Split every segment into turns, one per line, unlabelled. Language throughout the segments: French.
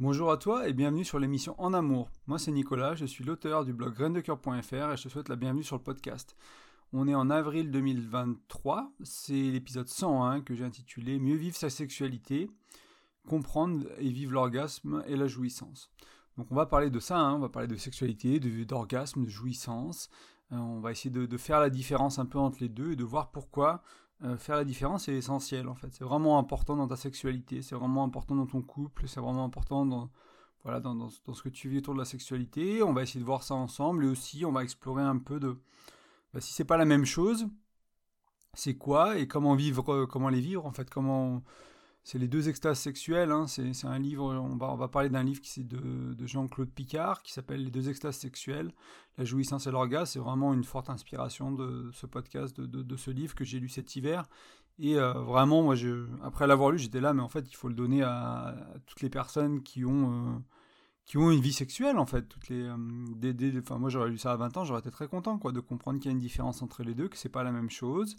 Bonjour à toi et bienvenue sur l'émission En Amour. Moi c'est Nicolas, je suis l'auteur du blog graindecoeur.fr et je te souhaite la bienvenue sur le podcast. On est en avril 2023, c'est l'épisode 101 que j'ai intitulé Mieux vivre sa sexualité, comprendre et vivre l'orgasme et la jouissance. Donc on va parler de ça, hein. on va parler de sexualité, d'orgasme, de, jouissance. Euh, on va essayer de, faire la différence un peu entre les deux et de voir pourquoi euh, faire la différence est essentiel en fait. C'est vraiment important dans ta sexualité, c'est vraiment important dans ton couple, c'est vraiment important dans, voilà, dans, dans, ce que tu vis autour de la sexualité. On va essayer de voir ça ensemble et aussi on va explorer un peu de bah, si c'est pas la même chose, c'est quoi et comment vivre, euh, comment les vivre en fait, comment c'est les deux extases sexuelles. Hein. C'est un livre, on va, parler d'un livre qui de, de Jean-Claude Picard qui s'appelle Les deux extases sexuelles, la jouissance et l'orgasme. C'est vraiment une forte inspiration de ce podcast, de, ce livre que j'ai lu cet hiver. Et euh, vraiment, après l'avoir lu, j'étais là, mais en fait, il faut le donner à, toutes les personnes qui ont, euh, qui ont une vie sexuelle, en fait. Toutes les, euh, enfin, moi, j'aurais lu ça à 20 ans, j'aurais été très content, de comprendre qu'il y a une différence entre les deux, que c'est pas la même chose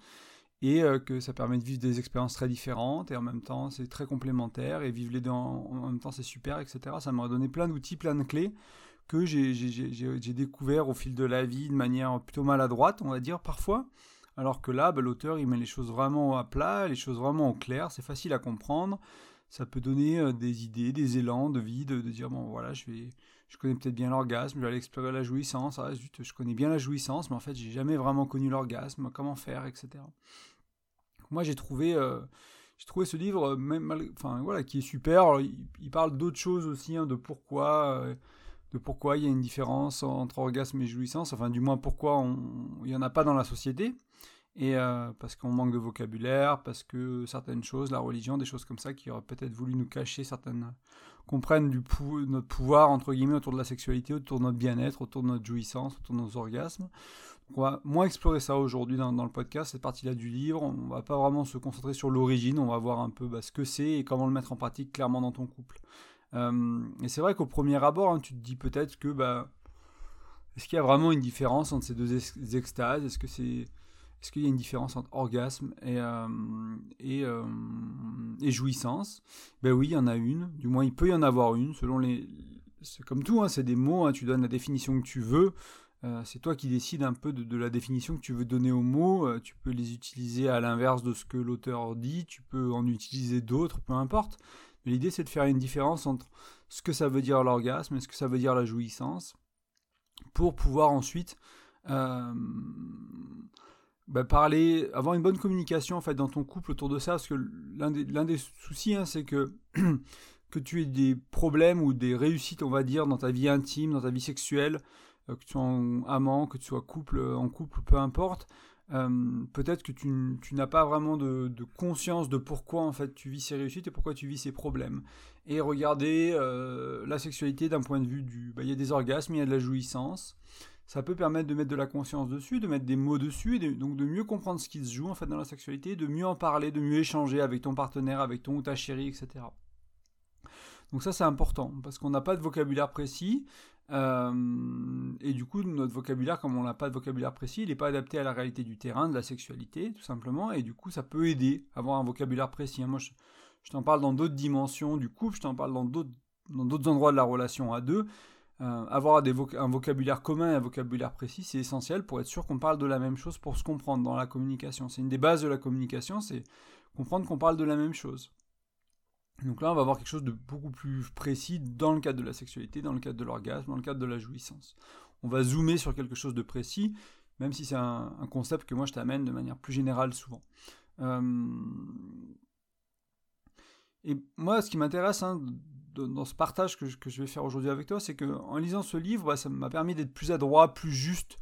et euh, que ça permet de vivre des expériences très différentes et en même temps c'est très complémentaire et vivre les deux en, même temps c'est super, etc. Ça m'a donné plein d'outils, plein de clés que j'ai découvert au fil de la vie de manière plutôt maladroite, on va dire parfois. Alors que là, bah, l'auteur il met les choses vraiment à plat, les choses vraiment au clair, c'est facile à comprendre. Ça peut donner euh, des idées, des élans de vie, de, dire bon voilà, je vais, je connais peut-être bien l'orgasme, je vais aller explorer la jouissance. Ah, je connais bien la jouissance, mais en fait, j'ai jamais vraiment connu l'orgasme, comment faire, etc moi j'ai trouvé, euh, j'ai trouvé ce livre, même, enfin voilà, qui est super. il, parle d'autres choses aussi, hein, de pourquoi, euh, de pourquoi il y a une différence entre orgasme et jouissance. Enfin, du moins pourquoi il n'y en a pas dans la société. Et euh, parce qu'on manque de vocabulaire, parce que certaines choses, la religion, des choses comme ça, qui auraient peut-être voulu nous cacher certaines, qu'on prenne notre pouvoir entre guillemets autour de la sexualité, autour de notre bien-être, autour de notre jouissance, autour de nos orgasmes on va moins explorer ça aujourd'hui dans, le podcast, cette partie-là du livre. On va pas vraiment se concentrer sur l'origine, on va voir un peu bah, ce que c'est et comment le mettre en pratique clairement dans ton couple. Euh, et c'est vrai qu'au premier abord, hein, tu te dis peut-être que bah, est-ce qu'il y a vraiment une différence entre ces deux extases? Est-ce que c'est est-ce qu'il y a une différence entre orgasme et, euh, euh, et, jouissance? Ben oui, il y en a une. Du moins, il peut y en avoir une selon les. C'est comme tout, hein, c'est des mots. Hein, tu donnes la définition que tu veux. Euh, c'est toi qui décides un peu de, la définition que tu veux donner aux mots. Euh, tu peux les utiliser à l'inverse de ce que l'auteur dit, tu peux en utiliser d'autres, peu importe. L'idée, c'est de faire une différence entre ce que ça veut dire l'orgasme et ce que ça veut dire la jouissance, pour pouvoir ensuite euh, bah, parler, avoir une bonne communication en dans ton couple autour de ça, parce que l'un des, soucis, hein, c'est que que tu aies des problèmes ou des réussites, on va dire, dans ta vie intime, dans ta vie sexuelle, que tu sois en amant, que tu sois couple, euh, en couple, peu importe, euh, peut-être que tu, n'as pas vraiment de, conscience de pourquoi en fait tu vis ces réussites et pourquoi tu vis ces problèmes. Et regarder la sexualité d'un point de vue du, bah, il y a des orgasmes, il y a de la jouissance. Ça peut permettre de mettre de la conscience dessus, de mettre des mots dessus, et donc de mieux comprendre ce qui se joue en fait dans la sexualité, de mieux en parler, de mieux échanger avec ton partenaire, avec ton ou ta chérie, etc. Donc ça c'est important parce qu'on n'a pas de vocabulaire précis euh, et du coup, notre vocabulaire, comme on n'a pas de vocabulaire précis, il n'est pas adapté à la réalité du terrain, de la sexualité, tout simplement. Et du coup, ça peut aider à avoir un vocabulaire précis. Hein. Moi, je, t'en parle dans d'autres dimensions du couple, je t'en parle dans d'autres, dans d'autres endroits de la relation à deux. Euh, avoir un vocabulaire commun et un vocabulaire précis, c'est essentiel pour être sûr qu'on parle de la même chose pour se comprendre dans la communication. C'est une des bases de la communication, c'est comprendre qu'on parle de la même chose. Donc là, on va avoir quelque chose de beaucoup plus précis dans le cadre de la sexualité, dans le cadre de l'orgasme, dans le cadre de la jouissance. On va zoomer sur quelque chose de précis, même si c'est un, concept que moi je t'amène de manière plus générale souvent. Euh, et moi, ce qui m'intéresse hein, dans ce partage que je, vais faire aujourd'hui avec toi, c'est qu'en lisant ce livre, bah, ça m'a permis d'être plus adroit, plus juste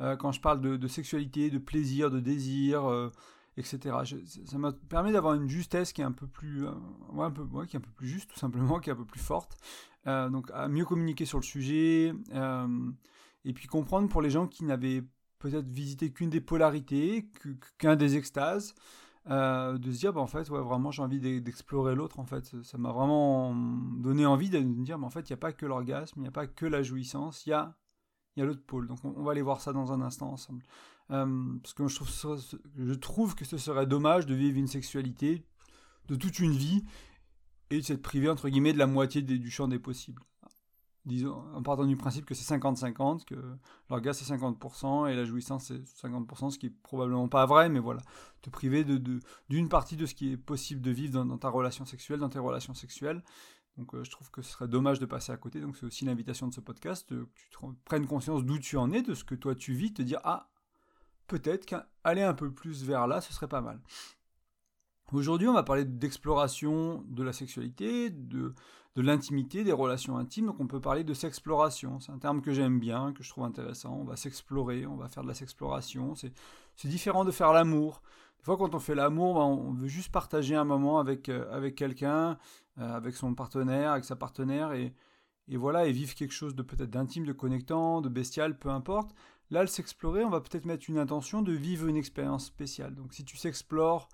euh, quand je parle de, sexualité, de plaisir, de désir. Euh, etc. ça m'a permis d'avoir une justesse qui est un peu plus, euh, un peu, qui est un peu plus juste tout simplement, qui est un peu plus forte. Euh, donc à mieux communiquer sur le sujet euh, et puis comprendre pour les gens qui n'avaient peut-être visité qu'une des polarités, qu'un des extases. de se dire bah, en fait ouais vraiment j'ai envie d'explorer l'autre en fait ça m'a vraiment donné envie de me dire mais en fait il n'y a pas que l'orgasme il n'y a pas que la jouissance il y a l'autre pôle donc on, va aller voir ça dans un instant ensemble parce que je trouve, que ce serait dommage de vivre une sexualité de toute une vie et de priver entre guillemets de la moitié du champ des possibles. Disons, en partant du principe que c'est 50-50, que l'orgasme c'est 50% et la jouissance c'est 50%, ce qui est probablement pas vrai, mais voilà, te priver d'une partie de ce qui est possible de vivre dans, ta relation sexuelle, dans tes relations sexuelles. Donc euh, je trouve que ce serait dommage de passer à côté. Donc c'est aussi l'invitation de ce podcast, euh, que tu prennes conscience d'où tu en es, de ce que toi tu vis, te dire ah peut-être qu'aller un peu plus vers là, ce serait pas mal. Aujourd'hui, on va parler d'exploration de la sexualité, de, de l'intimité, des relations intimes. Donc, on peut parler de sexploration. C'est un terme que j'aime bien, que je trouve intéressant. On va s'explorer, on va faire de la sexploration. C'est différent de faire l'amour. Des fois, quand on fait l'amour, ben, on veut juste partager un moment avec, euh, avec quelqu'un, euh, avec son partenaire, avec sa partenaire, et, et voilà, et vivre quelque chose de peut-être d'intime, de connectant, de bestial, peu importe. Là, le s'explorer, on va peut-être mettre une intention de vivre une expérience spéciale. Donc, si tu s'explores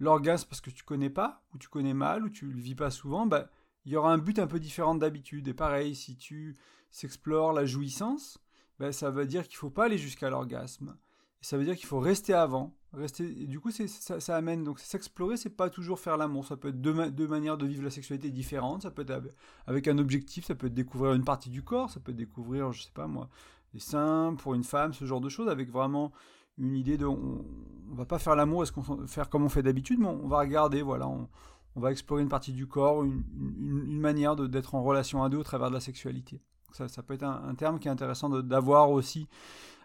l'orgasme parce que tu connais pas, ou tu connais mal, ou tu le vis pas souvent, bah, il y aura un but un peu différent d'habitude. Et pareil, si tu s'explores la jouissance, bah, ça veut dire qu'il faut pas aller jusqu'à l'orgasme. Ça veut dire qu'il faut rester avant. Rester, du coup, ça, amène. Donc, s'explorer, c'est pas toujours faire l'amour. Ça peut être deux, manières de vivre la sexualité différentes. Ça peut être avec un objectif, ça peut être découvrir une partie du corps, ça peut être découvrir, je sais pas moi, les seins pour une femme, ce genre de choses, avec vraiment une idée de on, va pas faire l'amour est-ce qu'on faire comme on fait d'habitude mais on va regarder voilà on, va explorer une partie du corps une, une, manière d'être en relation à deux au travers de la sexualité ça, ça peut être un, terme qui est intéressant d'avoir aussi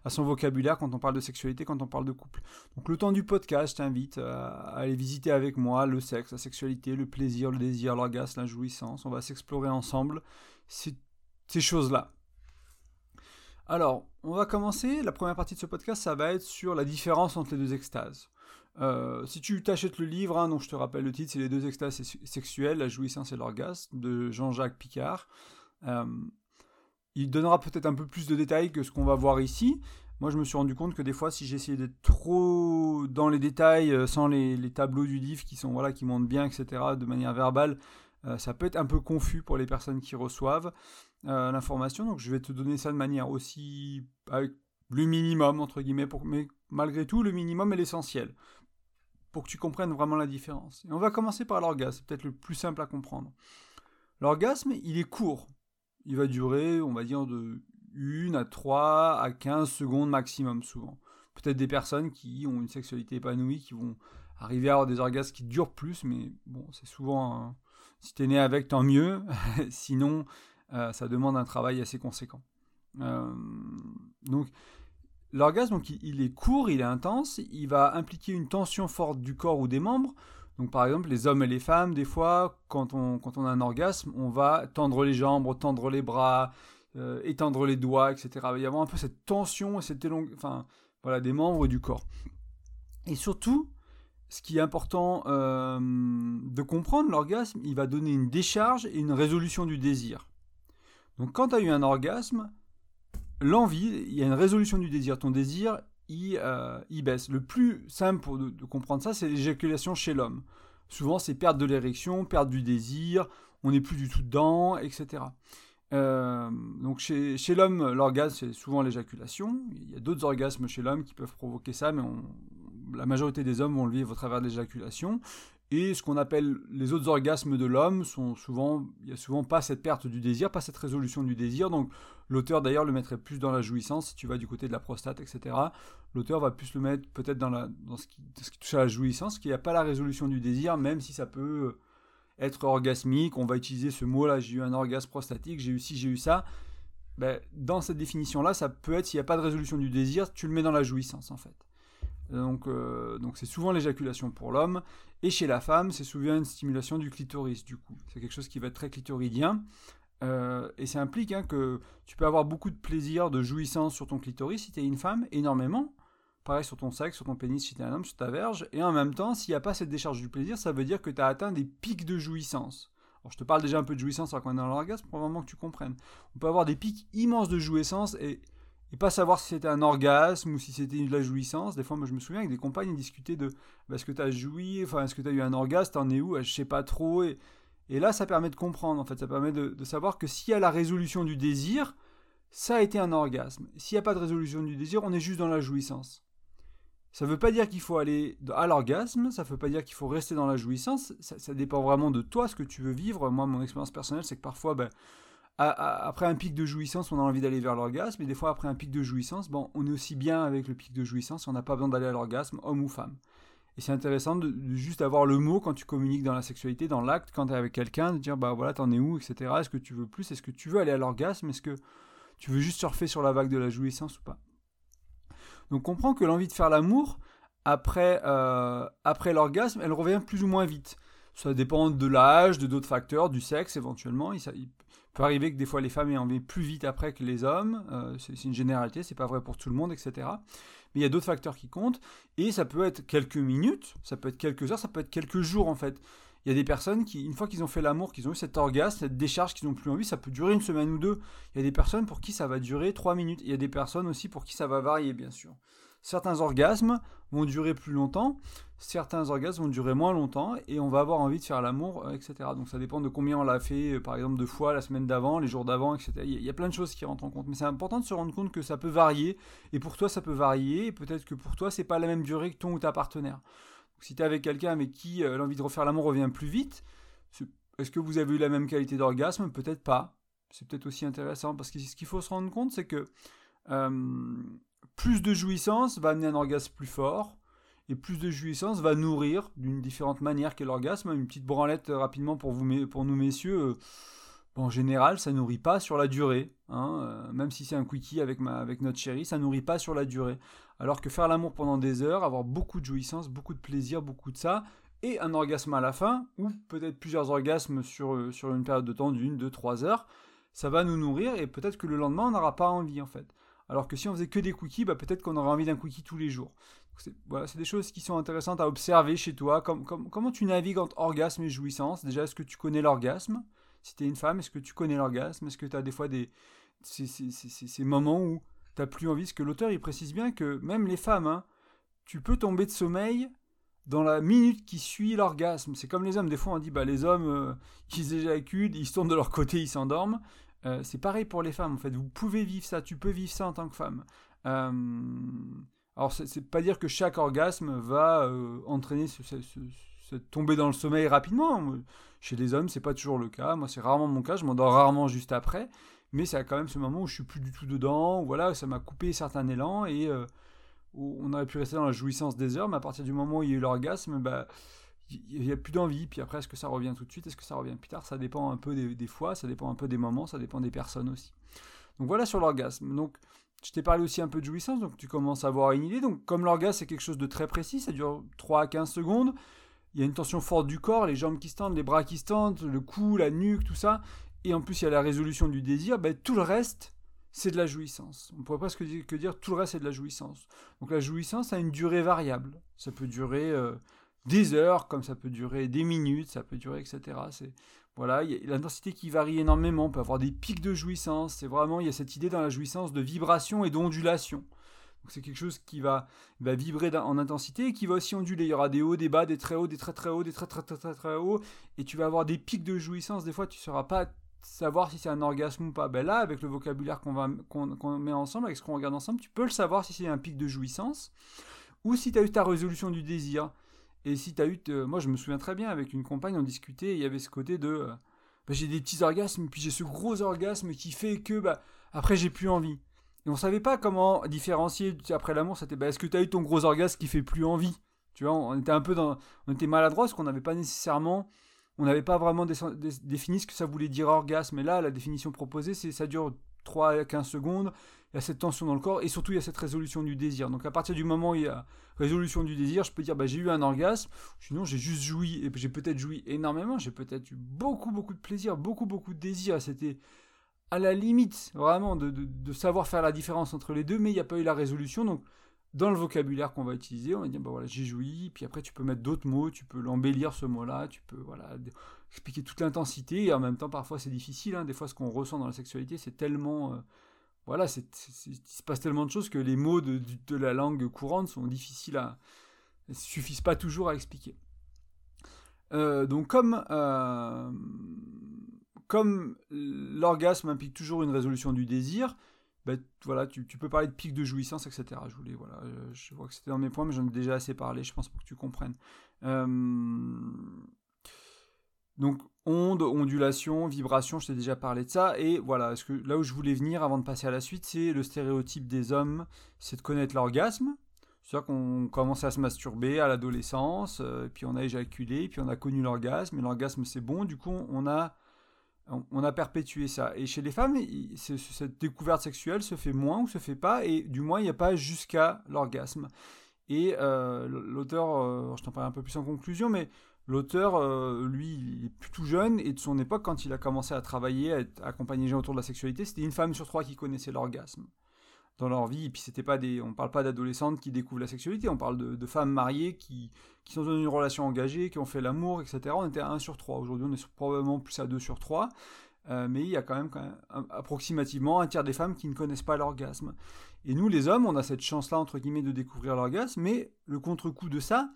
à son vocabulaire quand on parle de sexualité, quand on parle de couple. Donc le temps du podcast, je t'invite à, aller visiter avec moi le sexe, la sexualité, le plaisir, le désir, l'orgasme, la jouissance. On va s'explorer ensemble ces choses-là. Alors, on va commencer. La première partie de ce podcast, ça va être sur la différence entre les deux extases. Euh, si tu t'achètes le livre, hein, dont je te rappelle le titre, c'est Les deux extases sexuelles, la jouissance et l'orgasme, de Jean-Jacques Picard. Euh, il donnera peut-être un peu plus de détails que ce qu'on va voir ici. Moi, je me suis rendu compte que des fois, si j'essayais d'être trop dans les détails, euh, sans les, tableaux du livre qui sont voilà, qui montrent bien, etc., de manière verbale, ça peut être un peu confus pour les personnes qui reçoivent. Euh, l'information. Donc je vais te donner ça de manière aussi avec le minimum entre guillemets, mais malgré tout le minimum est l'essentiel pour que tu comprennes vraiment la différence. Et on va commencer par l'orgasme, c'est peut-être le plus simple à comprendre. L'orgasme, il est court. Il va durer, on va dire, de 1 à 3 à 15 secondes maximum souvent. Peut-être des personnes qui ont une sexualité épanouie, qui vont arriver à avoir des orgasmes qui durent plus, mais bon, c'est souvent... si tu es né avec, tant mieux. Sinon, ça demande un travail assez conséquent. Euh, donc, l'orgasme, il, est court, il est intense, il va impliquer une tension forte du corps ou des membres. Donc, par exemple, les hommes et les femmes, des fois, quand on, quand on a un orgasme, on va tendre les jambes, tendre les bras, euh, étendre les doigts, etc. Il va y avoir un peu cette tension et cette enfin, voilà, des membres du corps. Et surtout, ce qui est important de comprendre, l'orgasme, il va donner une décharge et une résolution du désir. Donc quand tu as eu un orgasme, l'envie, il y a une résolution du désir. Ton désir, il, euh, baisse. Le plus simple pour de, comprendre ça, c'est l'éjaculation chez l'homme. Souvent, c'est perte de l'érection, perte du désir, on n'est plus du tout dedans, etc. Euh, donc chez, l'homme, l'orgasme, c'est souvent l'éjaculation. Il y a d'autres orgasmes chez l'homme qui peuvent provoquer ça, mais la majorité des hommes vont le vivre au travers de l'éjaculation. Et ce qu'on appelle les autres orgasmes de l'homme sont souvent, il n'y a souvent pas cette perte du désir, pas cette résolution du désir. Donc l'auteur d'ailleurs le mettrait plus dans la jouissance si tu vas du côté de la prostate, etc. L'auteur va plus le mettre peut-être dans, la, ce, qui, touche à la jouissance, qu'il n'y a pas la résolution du désir, même si ça peut être orgasmique. On va utiliser ce mot-là, j'ai eu un orgasme prostatique, j'ai eu ci, j'ai eu ça. Ben, dans cette définition-là, ça peut être, s'il n'y a pas de résolution du désir, tu le mets dans la jouissance en fait. Donc, euh, donc c'est souvent l'éjaculation pour l'homme. Et chez la femme, c'est souvent une stimulation du clitoris, du coup. C'est quelque chose qui va être très clitoridien. Euh, et ça implique hein, que tu peux avoir beaucoup de plaisir, de jouissance sur ton clitoris si tu es une femme, énormément. Pareil sur ton sexe, sur ton pénis si tu es un homme, sur ta verge. Et en même temps, s'il n'y a pas cette décharge du plaisir, ça veut dire que tu as atteint des pics de jouissance. Alors je te parle déjà un peu de jouissance alors qu'on est dans l'orgasme pour vraiment que tu comprennes. On peut avoir des pics immenses de jouissance et et pas savoir si c'était un orgasme ou si c'était de la jouissance. Des fois, moi, je me souviens avec des compagnes, discuter de bah, est-ce que tu as joui, enfin, est-ce que tu as eu un orgasme, t'en es où, je sais pas trop. Et, et, là, ça permet de comprendre, en fait, ça permet de, savoir que s'il y a la résolution du désir, ça a été un orgasme. S'il n'y a pas de résolution du désir, on est juste dans la jouissance. Ça ne veut pas dire qu'il faut aller à l'orgasme, ça ne veut pas dire qu'il faut rester dans la jouissance, ça, dépend vraiment de toi, ce que tu veux vivre. Moi, mon expérience personnelle, c'est que parfois, ben, après un pic de jouissance, on a envie d'aller vers l'orgasme, et des fois, après un pic de jouissance, on est aussi bien avec le pic de jouissance, on n'a pas besoin d'aller à l'orgasme, homme ou femme. Et c'est intéressant de, juste avoir le mot quand tu communiques dans la sexualité, dans l'acte, quand tu es avec quelqu'un, de dire, bah voilà, t'en es où, etc. Est-ce que tu veux plus Est-ce que tu veux aller à l'orgasme Est-ce que tu veux juste surfer sur la vague de la jouissance ou pas? Donc comprend que l'envie de faire l'amour, euh, après l'orgasme, elle revient plus ou moins vite. Ça dépend de l'âge, de d'autres facteurs, du sexe éventuellement. Il, peut arriver que des fois les femmes aient envie plus vite après que les hommes. Euh, c'est une généralité, c'est pas vrai pour tout le monde, etc. Mais il y a d'autres facteurs qui comptent. Et ça peut être quelques minutes, ça peut être quelques heures, ça peut être quelques jours en fait. Il y a des personnes qui, une fois qu'ils ont fait l'amour, qu'ils ont eu cet orgasme, cette décharge qu'ils n'ont plus envie, ça peut durer une semaine ou deux. Il y a des personnes pour qui ça va durer trois minutes. Il y a des personnes aussi pour qui ça va varier, bien sûr. Certains orgasmes vont durer plus longtemps, certains orgasmes vont durer moins longtemps, et on va avoir envie de faire l'amour, euh, etc. Donc ça dépend de combien on l'a fait, euh, par exemple, de fois la semaine d'avant, les jours d'avant, etc. Il y a plein de choses qui rentrent en compte, mais c'est important de se rendre compte que ça peut varier, et pour toi ça peut varier, peut-être que pour toi c'est pas la même durée que ton ou ta partenaire si tu es avec quelqu'un avec qui euh, l'envie de refaire l'amour revient plus vite, est-ce que vous avez eu la même qualité d'orgasme? Peut-être pas. C'est peut-être aussi intéressant parce que ce qu'il faut se rendre compte, c'est que plus de jouissance va amener un orgasme plus fort et plus de jouissance va nourrir d'une différente manière qu'est l'orgasme. Une petite branlette euh, rapidement pour, vous, pour nous messieurs. en général, ça nourrit pas sur la durée. Hein, même si c'est un quickie avec, notre chérie, ça nourrit pas sur la durée. Alors que faire l'amour pendant des heures, avoir beaucoup de jouissance, beaucoup de plaisir, beaucoup de ça, et un orgasme à la fin, ou peut-être plusieurs orgasmes sur, euh, sur une période de temps d'une, deux, trois heures, ça va nous nourrir et peut-être que le lendemain on n'aura pas envie en fait. Alors que si on faisait que des cookies, bah, peut-être qu'on aurait envie d'un cookie tous les jours. C'est des choses qui sont intéressantes à observer chez toi. comment tu navigues entre orgasme et jouissance? Déjà, est-ce que tu connais l'orgasme? Si tu es une femme, est-ce que tu connais l'orgasme? Est-ce que tu as des fois des, ces moments où t'as plus envie, parce que l'auteur il précise bien que même les femmes, hein, tu peux tomber de sommeil dans la minute qui suit l'orgasme. C'est comme les hommes, des fois on dit bah les hommes euh, ils éjaculent, ils se tournent de leur côté, ils s'endorment. Euh, c'est pareil pour les femmes en fait. Vous pouvez vivre ça, tu peux vivre ça en tant que femme. Euh, alors c'est pas dire que chaque orgasme va entraîner ce, tomber dans le sommeil rapidement. Chez les hommes c'est pas toujours le cas. Moi c'est rarement mon cas, je m'endors rarement juste après mais c'est quand même ce moment où je suis plus du tout dedans, voilà, ça m'a coupé certains élans et euh, on aurait pu rester dans la jouissance des heures, mais à partir du moment où il y a eu l'orgasme, bah, il n'y a plus d'envie. Puis après, est-ce que ça revient tout de suite? Est-ce que ça revient plus tard? Ça dépend un peu des, fois, ça dépend un peu des moments, ça dépend des personnes aussi. Donc voilà sur l'orgasme. Donc je t'ai parlé aussi un peu de jouissance, donc tu commences à avoir une idée. Donc comme l'orgasme c'est quelque chose de très précis, ça dure 3 à 15 secondes. Il y a une tension forte du corps, les jambes qui se tendent, les bras qui se tendent, le cou, la nuque, tout ça et en plus il y a la résolution du désir, ben, tout le reste, c'est de la jouissance. On pourrait presque dire que dire tout le reste, c'est de la jouissance. Donc la jouissance a une durée variable. Ça peut durer euh, des heures, comme ça peut durer des minutes, ça peut durer, etc. Voilà, l'intensité qui varie énormément. On peut avoir des pics de jouissance. C'est vraiment, il y a cette idée dans la jouissance de vibration et d'ondulation. c'est quelque chose qui va, va vibrer en intensité et qui va aussi onduler. Il y aura des hauts, des bas, des très hauts, des très très hauts, des très très très très très hauts. Et tu vas avoir des pics de jouissance. Des fois, tu ne seras pas savoir si c'est un orgasme ou pas. Ben là, avec le vocabulaire qu'on va qu'on met ensemble, avec ce qu'on regarde ensemble, tu peux le savoir si c'est un pic de jouissance ou si tu as eu ta résolution du désir. Et si tu as eu. Moi, je me souviens très bien, avec une compagne, on discutait, il y avait ce côté de. Euh, bah, j'ai des petits orgasmes, puis j'ai ce gros orgasme qui fait que. Bah, après, j'ai plus envie. Et on savait pas comment différencier après l'amour. C'était bah, est-ce que tu as eu ton gros orgasme qui fait plus envie? Tu vois, on était un peu dans. On était maladroit parce qu'on n'avait pas nécessairement on n'avait pas vraiment défini ce que ça voulait dire orgasme. Mais là, la définition proposée, c'est ça dure 3 à 15 secondes. Il y a cette tension dans le corps et surtout il y a cette résolution du désir. Donc à partir du moment où il y a résolution du désir, je peux dire bah, j'ai eu un orgasme, sinon j'ai juste joui et j'ai peut-être joui énormément, j'ai peut-être eu beaucoup beaucoup de plaisir, beaucoup beaucoup de désir. C'était à la limite vraiment de, de, savoir faire la différence entre les deux, mais il n'y a pas eu la résolution. Donc dans le vocabulaire qu'on va utiliser, on va dire bah voilà, j'ai joui, puis après tu peux mettre d'autres mots, tu peux l'embellir ce mot-là, tu peux voilà expliquer toute l'intensité et en même temps parfois c'est difficile, hein. des fois ce qu'on ressent dans la sexualité c'est tellement euh, voilà, c'est, il se passe tellement de choses que les mots de, de, la langue courante sont difficiles à suffisent pas toujours à expliquer. Euh, donc comme euh, comme l'orgasme implique toujours une résolution du désir, bah, voilà, tu, tu, peux parler de pic de jouissance, etc. Je voulais, voilà, je, vois que c'était dans mes points, mais j'en ai déjà assez parlé, je pense, pour que tu comprennes. Donc, onde, ondulation, vibration, je t'ai déjà parlé de ça. Et voilà, ce que, là où je voulais venir avant de passer à la suite, c'est le stéréotype des hommes, c'est de connaître l'orgasme. C'est-à-dire qu'on commence à se masturber à l'adolescence, euh, puis on a éjaculé, puis on a connu l'orgasme, et l'orgasme c'est bon, du coup on a, on a perpétué ça. Et chez les femmes, cette découverte sexuelle se fait moins ou se fait pas, et du moins il n'y a pas jusqu'à l'orgasme. Et euh, l'auteur, euh, je t'en parle un peu plus en conclusion, mais l'auteur, lui, il est plutôt jeune, et de son époque, quand il a commencé à travailler, à, accompagner les gens autour de la sexualité, c'était une femme sur trois qui connaissait l'orgasme dans leur vie. Et puis on parle pas d'adolescentes qui découvrent la sexualité, on parle de, femmes mariées qui, sont dans une relation engagée, qui ont fait l'amour, etc. On était à 1 sur 3. Aujourd'hui, on est probablement plus à 2 sur 3. Euh, mais il y a quand même approximativement un tiers des femmes qui ne connaissent pas l'orgasme. Et nous, les hommes, on a cette chance-là, entre guillemets, de découvrir l'orgasme, mais le contre-coup de ça,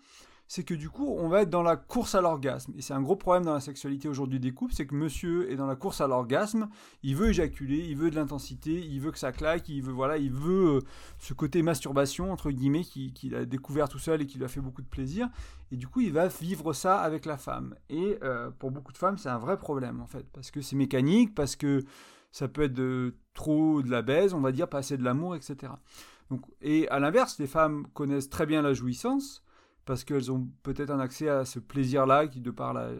c'est que du coup, on va être dans la course à l'orgasme. Et c'est un gros problème dans la sexualité aujourd'hui des couples, c'est que monsieur est dans la course à l'orgasme, il veut éjaculer, il veut de l'intensité, il veut que ça claque, il veut, voilà, il veut euh, ce côté masturbation, entre guillemets, qu'il a découvert tout seul et qui lui a fait beaucoup de plaisir. Et du coup, il va vivre ça avec la femme. Et euh, pour beaucoup de femmes, c'est un vrai problème, en fait, parce que c'est mécanique, parce que ça peut être de, trop de la baise, on va dire, passer de l'amour, etc. Donc, et à l'inverse, les femmes connaissent très bien la jouissance, parce qu'elles ont peut-être un accès à ce plaisir-là qui de par la,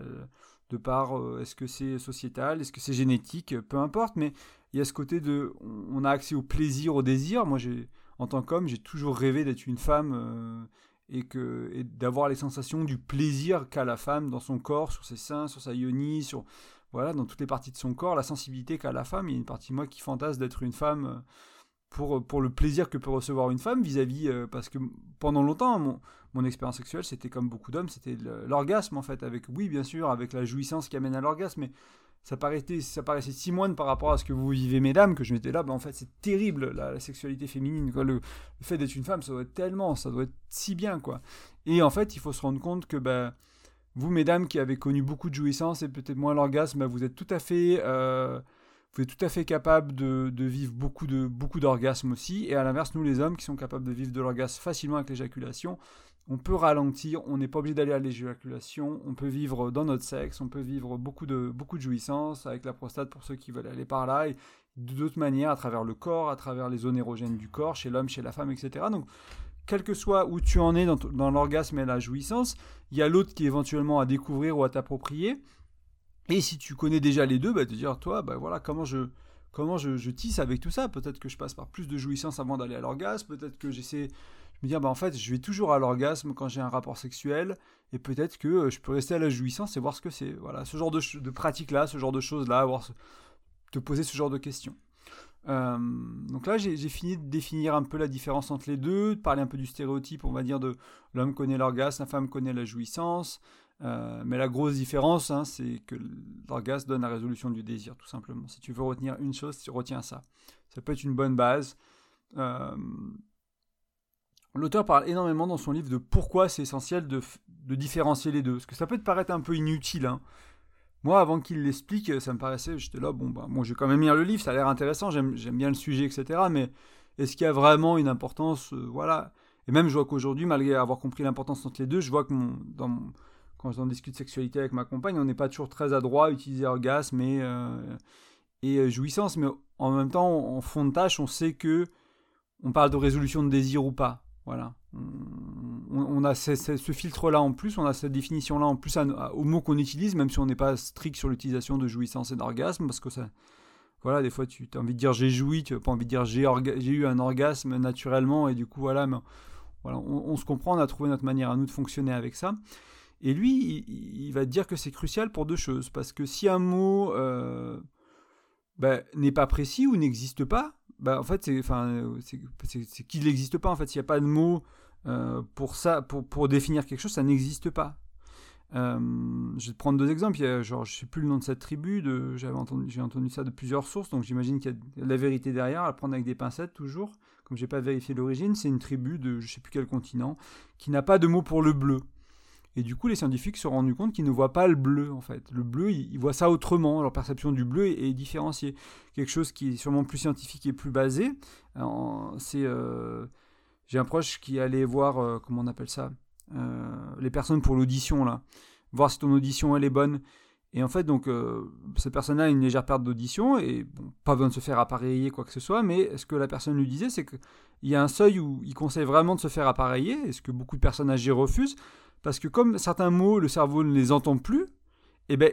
par euh, est-ce que c'est sociétal, est-ce que c'est génétique, peu importe, mais il y a ce côté de on a accès au plaisir, au désir. Moi, j'ai en tant qu'homme, j'ai toujours rêvé d'être une femme euh, et que d'avoir les sensations du plaisir qu'a la femme dans son corps, sur ses seins, sur sa yoni, sur voilà, dans toutes les parties de son corps, la sensibilité qu'a la femme. Il y a une partie de moi qui fantasme d'être une femme euh, pour, pour le plaisir que peut recevoir une femme vis-à-vis, parce que pendant longtemps, mon, mon expérience sexuelle, c'était comme beaucoup d'hommes, c'était l'orgasme en fait, avec, oui bien sûr, avec la jouissance qui amène à l'orgasme, mais ça paraissait, ça paraissait par rapport à ce que vous vivez, mesdames, que je m'étais là, ben, en fait, c'est terrible, la, sexualité féminine, quoi. Le, fait d'être une femme, ça doit être tellement, ça doit être si bien, quoi. Et en fait, il faut se rendre compte que, ben, vous, mesdames, qui avez connu beaucoup de jouissance et peut-être moins l'orgasme, ben, vous êtes tout à fait... Euh, vous êtes tout à fait capable de, vivre beaucoup de d'orgasmes aussi, et à l'inverse, nous les hommes qui sont capables de vivre de l'orgasme facilement avec l'éjaculation, on peut ralentir, on n'est pas obligé d'aller à l'éjaculation, on peut vivre dans notre sexe, on peut vivre beaucoup de, beaucoup jouissance avec la prostate pour ceux qui veulent aller par là, et d'autres manières à travers le corps, à travers les zones érogènes du corps, chez l'homme, chez la femme, etc. Donc, quel que soit où tu en es dans, l'orgasme et la jouissance, il y a l'autre qui est éventuellement à découvrir ou à t'approprier. Et si tu connais déjà les deux, bah, te dire, toi, bah, voilà, comment je, je, je tisse avec tout ça? Peut-être que je passe par plus de jouissance avant d'aller à l'orgasme, peut-être que j'essaie me dire, bah, en fait, je vais toujours à l'orgasme quand j'ai un rapport sexuel, et peut-être que euh, je peux rester à la jouissance et voir ce que c'est. Voilà, ce genre de, pratique-là, ce genre de choses-là, te poser ce genre de questions. Donc là, j'ai fini de définir un peu la différence entre les deux, de parler un peu du stéréotype, on va dire, de l'homme connaît l'orgasme, la femme connaît la jouissance. Euh, mais la grosse différence, hein, c'est que l'orgasme donne la résolution du désir, tout simplement. Si tu veux retenir une chose, tu retiens ça. Ça peut être une bonne base. L'auteur parle énormément dans son livre de pourquoi c'est essentiel de, différencier les deux. Parce que ça peut te paraître un peu inutile. Hein. Moi, avant qu'il l'explique, ça me paraissait, j'étais là, bon, bah, bon, je vais quand même lire le livre, ça a l'air intéressant, j'aime bien le sujet, etc. Mais est-ce qu'il y a vraiment une importance euh, Voilà. Et même, je vois qu'aujourd'hui, malgré avoir compris l'importance entre les deux, je vois que dans quand j'en discute sexualité avec ma compagne, on n'est pas toujours très adroit à utiliser orgasme et, euh, euh, jouissance, mais en même temps, en fond de tâche, on sait que on parle de résolution de désir ou pas. Voilà. On, a ce, filtre-là en plus, on a cette définition-là en plus au mot qu'on utilise, même si on n'est pas strict sur l'utilisation de jouissance et d'orgasme, parce que voilà, des fois tu as envie de dire j'ai joui, tu n'as pas envie de dire j'ai, eu un orgasme naturellement, et du coup voilà, mais, on, se comprend, on a trouvé notre manière à nous de fonctionner avec ça. Et lui, il, va dire que c'est crucial pour deux choses, parce que si un mot euh, ben, n'est pas précis ou n'existe pas, bah, en fait, c'est, enfin, qu'il n'existe pas. En fait, s'il n'y a pas de mot euh, pour ça, pour, pour, définir quelque chose, ça n'existe pas. Euh, je vais te prendre deux exemples. Il y a, genre, je sais plus le nom de cette tribu. J'ai entendu ça de plusieurs sources, donc j'imagine qu'il y a la vérité derrière. À prendre avec des pincettes toujours. Comme j'ai pas vérifié l'origine, c'est une tribu de je sais plus quel continent qui n'a pas de mot pour le bleu. Et du coup, les scientifiques se sont rendus compte qu'ils ne voient pas le bleu, en fait. Le bleu, ils, voient ça autrement. Leur perception du bleu est, différenciée. Quelque chose qui est sûrement plus scientifique et plus basé. C'est, euh, j'ai un proche qui allait voir, euh, comment on appelle ça, euh, les personnes pour l'audition là, voir si ton audition elle est bonne. Et en fait, donc, cette personne-là a une légère perte d'audition et bon, pas besoin de se faire appareiller quoi que ce soit, mais ce que la personne lui disait, c'est qu'il y a un seuil où il conseille vraiment de se faire appareiller, et ce que beaucoup de personnes âgées refusent, parce que comme certains mots, le cerveau ne les entend plus, eh ben,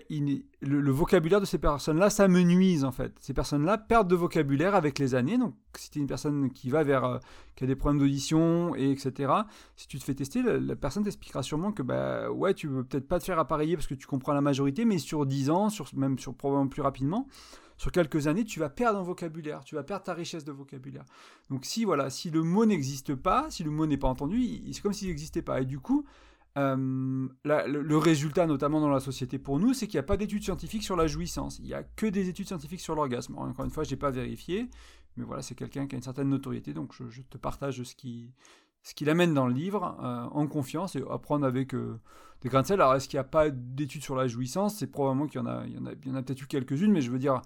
le, vocabulaire de ces personnes-là s'amenuise en fait. Ces personnes-là perdent de vocabulaire avec les années. Donc, si tu es une personne qui va vers, euh, qui a des problèmes d'audition et etc. Si tu te fais tester, la, personne t'expliquera sûrement que bah ouais, tu veux peut-être pas te faire appareiller parce que tu comprends la majorité, mais sur 10 ans, même sur probablement plus rapidement, sur quelques années, tu vas perdre un vocabulaire, tu vas perdre ta richesse de vocabulaire. Donc si voilà, si le mot n'existe pas, si le mot n'est pas entendu, c'est comme s'il n'existait pas. Et du coup, euh, le, résultat, notamment dans la société pour nous, c'est qu'il n'y a pas d'études scientifiques sur la jouissance. Il n'y a que des études scientifiques sur l'orgasme. Encore une fois, je n'ai pas vérifié, mais voilà, c'est quelqu'un qui a une certaine notoriété, donc je, te partage ce qui, ce qu'il amène dans le livre, euh, en confiance, et apprendre avec euh, des grains de sel. Alors, est-ce qu'il n'y a pas d'études sur la jouissance? C'est probablement qu'il y en a, il y en a, peut-être eu quelques-unes, mais je veux dire,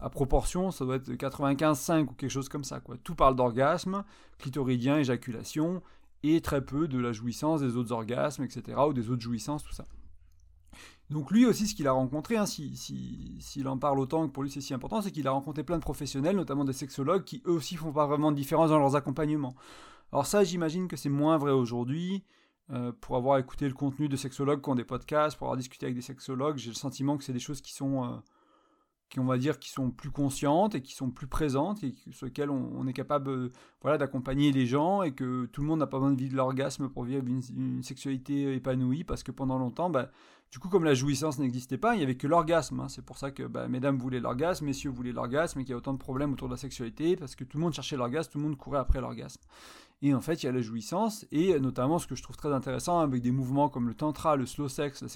à proportion, ça doit être 95-5 ou quelque chose comme ça. Tout parle d'orgasme, clitoridien, éjaculation, et très peu de la jouissance des autres orgasmes, etc., ou des autres jouissances, tout ça. Donc lui aussi, ce qu'il a rencontré, hein, s'il si, en parle autant que pour lui c'est si important, c'est qu'il a rencontré plein de professionnels, notamment des sexologues, qui eux aussi font pas vraiment de différence dans leurs accompagnements. Alors ça, j'imagine que c'est moins vrai aujourd'hui. Euh, pour avoir écouté le contenu de sexologues qui ont des podcasts, pour avoir discuté avec des sexologues, j'ai le sentiment que c'est des choses qui sont euh, qui on va dire qui sont plus conscientes et qui sont plus présentes et sur lesquelles on, est capable euh, voilà d'accompagner les gens et que tout le monde n'a pas besoin de vivre l'orgasme pour vivre une, sexualité épanouie parce que pendant longtemps bah, du coup comme la jouissance n'existait pas il n'y avait que l'orgasme hein. c'est pour ça que bah, mesdames voulaient l'orgasme messieurs voulaient l'orgasme et qu'il y a autant de problèmes autour de la sexualité parce que tout le monde cherchait l'orgasme tout le monde courait après l'orgasme et en fait, il y a la jouissance, et notamment ce que je trouve très intéressant avec des mouvements comme le tantra, le slow sex, la,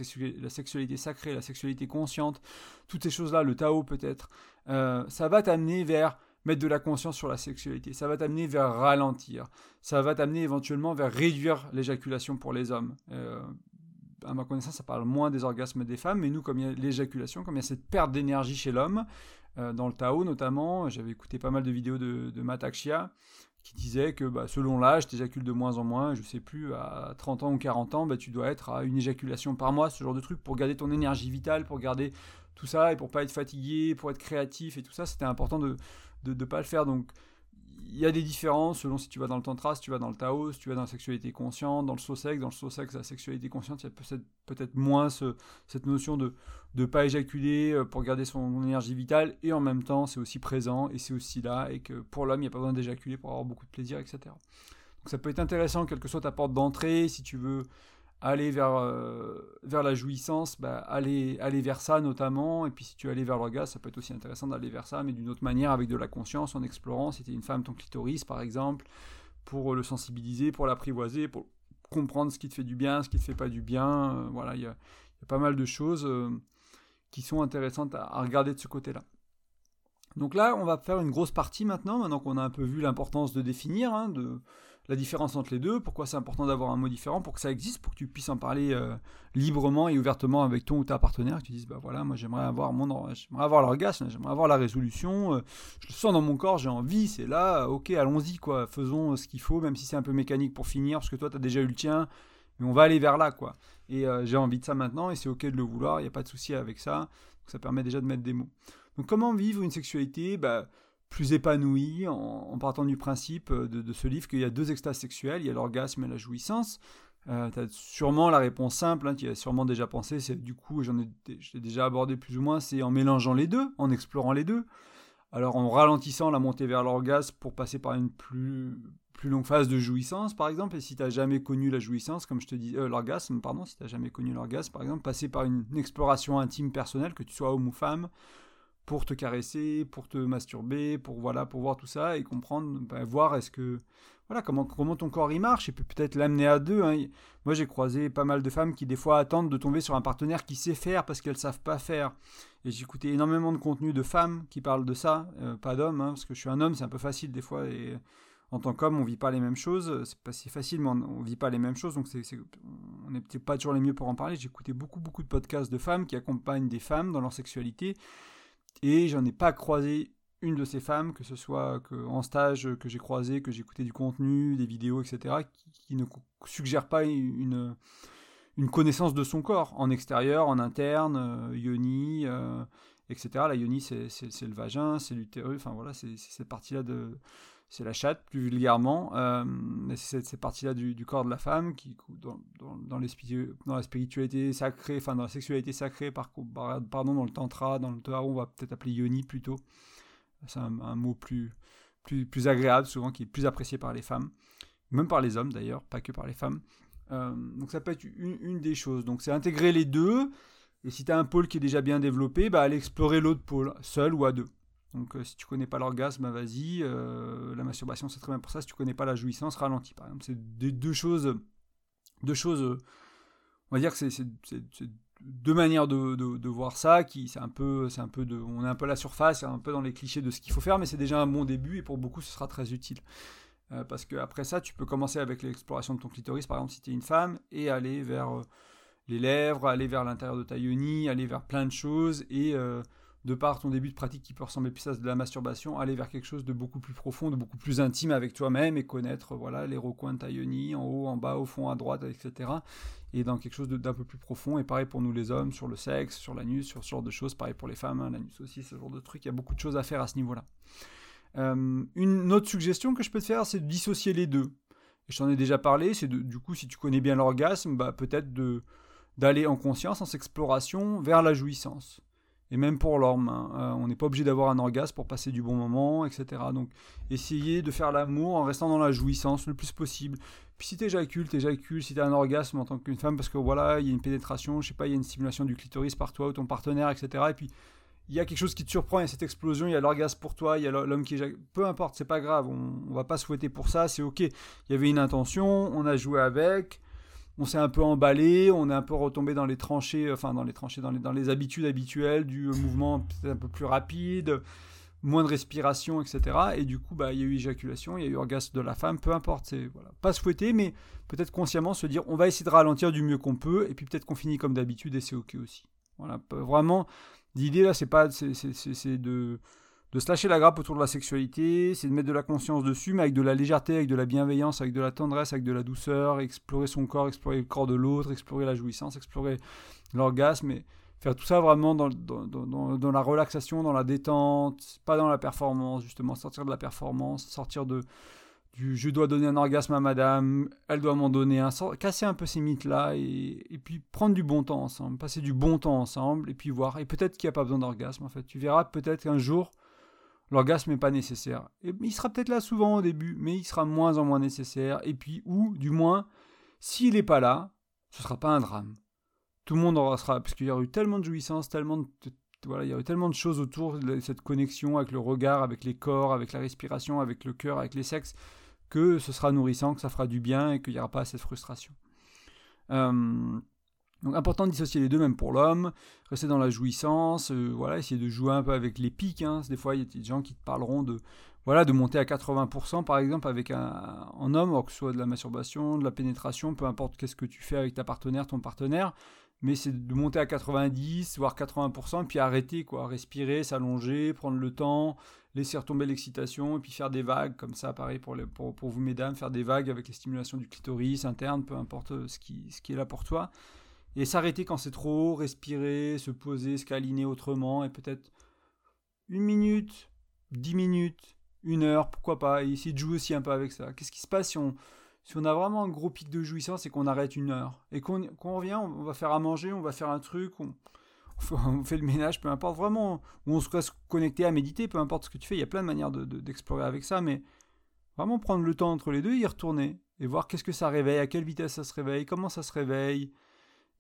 sexualité sacrée, la sexualité consciente, toutes ces choses-là, le Tao peut-être, euh, ça va t'amener vers mettre de la conscience sur la sexualité, ça va t'amener vers ralentir, ça va t'amener éventuellement vers réduire l'éjaculation pour les hommes. Euh, à ma connaissance, ça parle moins des orgasmes des femmes, mais nous, comme il y a l'éjaculation, comme il y a cette perte d'énergie chez l'homme, euh, dans le Tao notamment, j'avais écouté pas mal de vidéos de, de Matakshia, qui disait que bah, selon l'âge, tu éjacules de moins en moins, je sais plus, à 30 ans ou 40 ans, bah, tu dois être à une éjaculation par mois, ce genre de truc, pour garder ton énergie vitale, pour garder tout ça, et pour pas être fatigué, pour être créatif et tout ça, c'était important de ne pas le faire. Donc il y a des différences selon si tu vas dans le tantra, si tu vas dans le Tao, si tu vas dans la sexualité consciente, dans le sosex. Dans le sosex, la sexualité consciente, il y a peut-être, peut-être moins cette notion de ne pas éjaculer euh, pour garder son énergie vitale. Et en même temps, c'est aussi présent et c'est aussi là. Et que pour l'homme, il n'y a pas besoin d'éjaculer pour avoir beaucoup de plaisir, etc. Donc ça peut être intéressant, quelle que soit ta porte d'entrée, si tu veux aller vers, euh, vers la jouissance, bah, aller, vers ça notamment. Et puis si tu aller vers l'orgasme, ça peut être aussi intéressant d'aller vers ça, mais d'une autre manière, avec de la conscience, en explorant. Si tu es une femme, ton clitoris par exemple, pour le sensibiliser, pour l'apprivoiser, pour comprendre ce qui te fait du bien, ce qui te fait pas du bien. Euh, voilà, il y a, pas mal de choses euh, qui sont intéressantes à, regarder de ce côté-là. Donc là, on va faire une grosse partie maintenant, maintenant qu'on a un peu vu l'importance de définir, hein, de, la différence entre les deux, pourquoi c'est important d'avoir un mot différent, pour que ça existe, pour que tu puisses en parler euh, librement et ouvertement avec ton ou ta partenaire, que tu dises, bah voilà, moi j'aimerais avoir mon j'aimerais avoir l'orgasme, j'aimerais avoir la résolution, euh, je le sens dans mon corps, j'ai envie, c'est là, ok, allons-y, quoi, faisons euh, ce qu'il faut, même si c'est un peu mécanique pour finir, parce que toi tu as déjà eu le tien, mais on va aller vers là, quoi. Et j'ai envie de ça maintenant, et c'est ok de le vouloir, il n'y a pas de souci avec ça, donc ça permet déjà de mettre des mots. Donc comment vivre une sexualité bah, plus épanoui en, partant du principe euh, de, ce livre qu'il y a deux extases sexuelles, il y a l'orgasme et la jouissance. Euh, tu as sûrement la réponse simple, hein, tu as sûrement déjà pensé, c'est du coup, j'en ai, déjà abordé plus ou moins, c'est en mélangeant les deux, en explorant les deux. Alors en ralentissant la montée vers l'orgasme pour passer par une plus, plus longue phase de jouissance, par exemple, et si tu n'as jamais connu la jouissance, comme je te dis, euh, l'orgasme, pardon, si tu jamais connu l'orgasme, par exemple, passer par une exploration intime personnelle, que tu sois homme ou femme, pour te caresser, pour te masturber, pour voilà, pour voir tout ça et comprendre, ben, voir est-ce que voilà comment comment ton corps y marche et puis peut-être l'amener à deux. Hein. Moi j'ai croisé pas mal de femmes qui des fois attendent de tomber sur un partenaire qui sait faire parce qu'elles savent pas faire. Et écouté énormément de contenu de femmes qui parlent de ça, euh, pas d'hommes, hein, parce que je suis un homme, c'est un peu facile des fois et en tant qu'homme, on vit pas les mêmes choses. C'est facile, mais on, vit pas les mêmes choses. Donc, on n'est peut-être pas toujours les mieux pour en parler. Écouté beaucoup, beaucoup de podcasts de femmes qui accompagnent des femmes dans leur sexualité. Et j'en ai pas croisé une de ces femmes, que ce soit en stage que j'ai croisé, que j'ai écouté du contenu, des vidéos, etc., qui, ne suggère pas une, une connaissance de son corps, en extérieur, en interne, euh, yoni, euh, etc. La yoni, c'est le vagin, c'est l'utérus, enfin voilà, c'est cette partie-là de c'est la chatte plus vulgairement, euh, c'est cette partie-là du, corps de la femme qui dans, dans, dans, la spiritualité sacrée, enfin dans la sexualité sacrée, par, pardon, dans le tantra, dans le tarot, on va peut-être appeler yoni plutôt. C'est un, mot plus, plus, plus agréable souvent, qui est plus apprécié par les femmes, même par les hommes d'ailleurs, pas que par les femmes. Euh, donc ça peut être une, des choses. Donc c'est intégrer les deux. Et si tu as un pôle qui est déjà bien développé, bah, aller explorer l'autre pôle, seul ou à deux. Donc euh, si tu connais pas l'orgasme, bah, vas-y. Euh, la masturbation, c'est très bien pour ça. Si tu connais pas la jouissance, ralentis. Par exemple, c'est deux choses, deux choses. on va dire que c'est deux manières de, voir ça. Qui c'est un peu, c'est un peu de, on est un peu à la surface, un peu dans les clichés de ce qu'il faut faire, mais c'est déjà un bon début et pour beaucoup, ce sera très utile. Euh, parce qu'après ça, tu peux commencer avec l'exploration de ton clitoris, par exemple si tu es une femme, et aller vers les lèvres, aller vers l'intérieur de ta yoni, aller vers plein de choses, et de par ton début de pratique qui peut ressembler plus à de la masturbation, aller vers quelque chose de beaucoup plus profond, de beaucoup plus intime avec toi-même et connaître voilà les recoins de ta yoni, en haut, en bas, au fond, à droite, etc. Et dans quelque chose d'un peu plus profond. Et pareil pour nous les hommes, sur le sexe, sur l'anus, sur ce genre de choses. Pareil pour les femmes, hein, l'anus aussi, ce genre de trucs. Il y a beaucoup de choses à faire à ce niveau-là. Euh, une autre suggestion que je peux te faire, c'est de dissocier les deux. Et je t'en ai déjà parlé, c'est du coup, si tu connais bien l'orgasme, bah, peut-être d'aller en conscience, en exploration, vers la jouissance et même pour l'homme. Hein. Euh, on n'est pas obligé d'avoir un orgasme pour passer du bon moment, etc. Donc, essayez de faire l'amour en restant dans la jouissance le plus possible. Puis si t'éjacules, t'éjacules. Si t'as un orgasme en tant qu'une femme, parce que voilà, il y a une pénétration, je sais pas, il y a une stimulation du clitoris par toi ou ton partenaire, etc. Et puis, il y a quelque chose qui te surprend, il y a cette explosion, il y a l'orgasme pour toi, il y a l'homme qui éjacule. Peu importe, c'est pas grave, on, on va pas souhaiter pour ça, c'est ok. Il y avait une intention, on a joué avec, on s'est un peu emballé, on est un peu retombé dans les tranchées, enfin dans les tranchées, dans les, habitudes habituelles du mouvement peut-être un peu plus rapide, moins de respiration, etc. Et du coup, bah, il y a eu éjaculation, il y a eu orgasme de la femme, peu importe, c'est voilà, pas souhaiter, mais peut-être consciemment se dire, on va essayer de ralentir du mieux qu'on peut, et puis peut-être qu'on finit comme d'habitude et c'est ok aussi. Voilà, vraiment, l'idée là, c'est pas, c'est de de se lâcher la grappe autour de la sexualité, c'est de mettre de la conscience dessus, mais avec de la légèreté, avec de la bienveillance, avec de la tendresse, avec de la douceur, explorer son corps, explorer le corps de l'autre, explorer la jouissance, explorer l'orgasme, et faire tout ça vraiment dans, la relaxation, dans la détente, pas dans la performance, justement, sortir de la performance, sortir de du je dois donner un orgasme à madame, elle doit m'en donner un, casser un peu ces mythes-là, et, et puis prendre du bon temps ensemble, passer du bon temps ensemble, et puis voir, et peut-être qu'il n'y a pas besoin d'orgasme, en fait, tu verras peut-être qu'un jour, l'orgasme n'est pas nécessaire. Il sera peut-être là souvent au début, mais il sera moins en moins nécessaire. Et puis, ou du moins, s'il n'est pas là, ce ne sera pas un drame. Tout le monde aura sera, parce qu'il y aura eu tellement de jouissance, tellement de, voilà, il y a eu tellement de choses autour de cette connexion avec le regard, avec les corps, avec la respiration, avec le cœur, avec les sexes, que ce sera nourrissant, que ça fera du bien et qu'il n'y aura pas cette frustration. Euh, donc important de dissocier les deux, même pour l'homme, rester dans la jouissance, euh, voilà, essayer de jouer un peu avec les pics. Hein. Des fois, il y a des gens qui te parleront de, voilà, de monter à 80% par exemple avec un, homme, que ce soit de la masturbation, de la pénétration, peu importe qu'est-ce que tu fais avec ta partenaire, ton partenaire, mais c'est de monter à 90, voire 80%, puis arrêter, quoi, respirer, s'allonger, prendre le temps, laisser retomber l'excitation, et puis faire des vagues, comme ça, pareil pour, pour, pour, vous mesdames, faire des vagues avec les stimulations du clitoris interne, peu importe ce qui, ce qui est là pour toi. Et s'arrêter quand c'est trop haut, respirer, se poser, se autrement, et peut-être une minute, dix minutes, une heure, pourquoi pas, et essayer de jouer aussi un peu avec ça. Qu'est-ce qui se passe si on, si on a vraiment un gros pic de jouissance et qu'on arrête une heure Et qu'on revient, on va faire à manger, on va faire un truc, on, fait le ménage, peu importe, vraiment, ou on se reste connecté à méditer, peu importe ce que tu fais, il y a plein de manières d'explorer de, avec ça, mais vraiment prendre le temps entre les deux, y retourner, et voir qu'est-ce que ça réveille, à quelle vitesse ça se réveille, comment ça se réveille,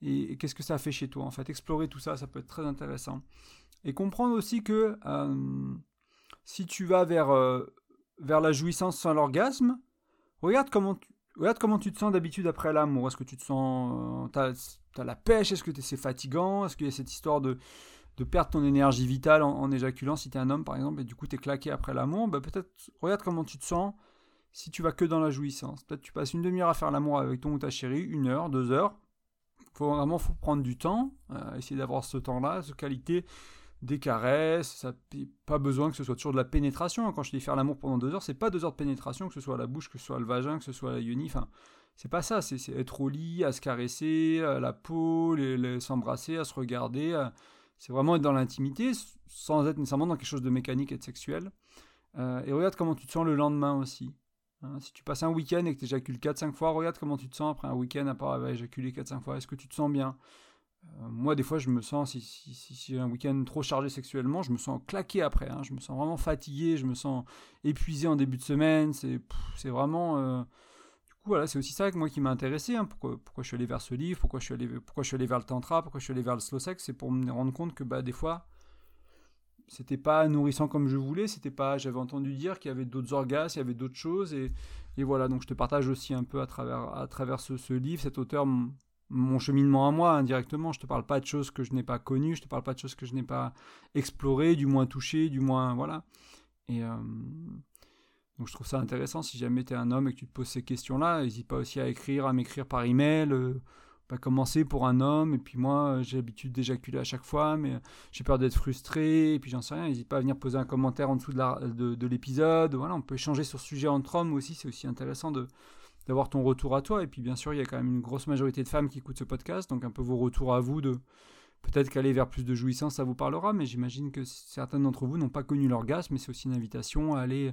et, qu'est-ce que ça fait chez toi en fait? Explorer tout ça, ça peut être très intéressant. Et comprendre aussi que euh, si tu vas vers, euh, vers la jouissance sans l'orgasme, regarde comment tu, regarde comment tu te sens d'habitude après l'amour. Est-ce que tu te sens... Euh, t'as, as la pêche? Est-ce que c'est fatigant? Est-ce qu'il y a cette histoire de, de perdre ton énergie vitale en, éjaculant? Si tu es un homme par exemple et du coup tu es claqué après l'amour bah, Peut-être regarde comment tu te sens si tu vas que dans la jouissance. Peut-être tu passes une demi-heure à faire l'amour avec ton ou ta chérie, une heure, deux heures. Faut vraiment faut prendre du temps, euh, essayer d'avoir ce temps-là, cette qualité des caresses, ça pas besoin que ce soit toujours de la pénétration. Quand je dis faire l'amour pendant deux heures, c'est pas deux heures de pénétration, que ce soit la bouche, que ce soit le vagin, que ce soit la yoni, enfin, c'est pas ça, c'est être au lit, à se caresser, à la peau, s'embrasser, à se regarder, c'est vraiment être dans l'intimité, sans être nécessairement dans quelque chose de mécanique et de sexuel. Euh, et regarde comment tu te sens le lendemain aussi. Hein. si tu passes un week-end et que tu éjacules 4-5 fois, regarde comment tu te sens après un week-end à part avoir éjaculé 4-5 fois. Est-ce que tu te sens bien? Euh, Moi, des fois, je me sens, si, si, j'ai un week-end trop chargé sexuellement, je me sens claqué après. Hein. je me sens vraiment fatigué, je me sens épuisé en début de semaine. C'est vraiment. Euh, du coup, voilà, c'est aussi ça que moi qui m'a intéressé. Hein. pourquoi, pourquoi je suis allé vers ce livre? Pourquoi je suis allé, pourquoi je suis allé vers le tantra? Pourquoi je suis allé vers le slow sex? C'est pour me rendre compte que bah, des fois c'était pas nourrissant comme je voulais, c'était pas, j'avais entendu dire qu'il y avait d'autres orgasmes, il y avait d'autres choses, et, et, voilà, donc je te partage aussi un peu à travers, à travers ce, livre, cet auteur, mon, cheminement à moi, indirectement, je te parle pas de choses que je n'ai pas connues, je te parle pas de choses que je n'ai pas explorées, du moins touchées, du moins, voilà, et euh, donc je trouve ça intéressant, si jamais tu es un homme et que tu te poses ces questions-là, n'hésite pas aussi à écrire, à m'écrire par email, euh, pas commencer pour un homme, et puis moi euh, j'ai l'habitude d'éjaculer à chaque fois, mais euh, j'ai peur d'être frustré, et puis j'en sais rien, n'hésite pas à venir poser un commentaire en dessous de l'épisode, voilà, on peut échanger sur ce sujet entre hommes aussi, c'est aussi intéressant de d'avoir ton retour à toi, et puis bien sûr il y a quand même une grosse majorité de femmes qui écoutent ce podcast, donc un peu vos retours à vous de peut-être qu'aller vers plus de jouissance ça vous parlera, mais j'imagine que certains d'entre vous n'ont pas connu l'orgasme, mais c'est aussi une invitation à aller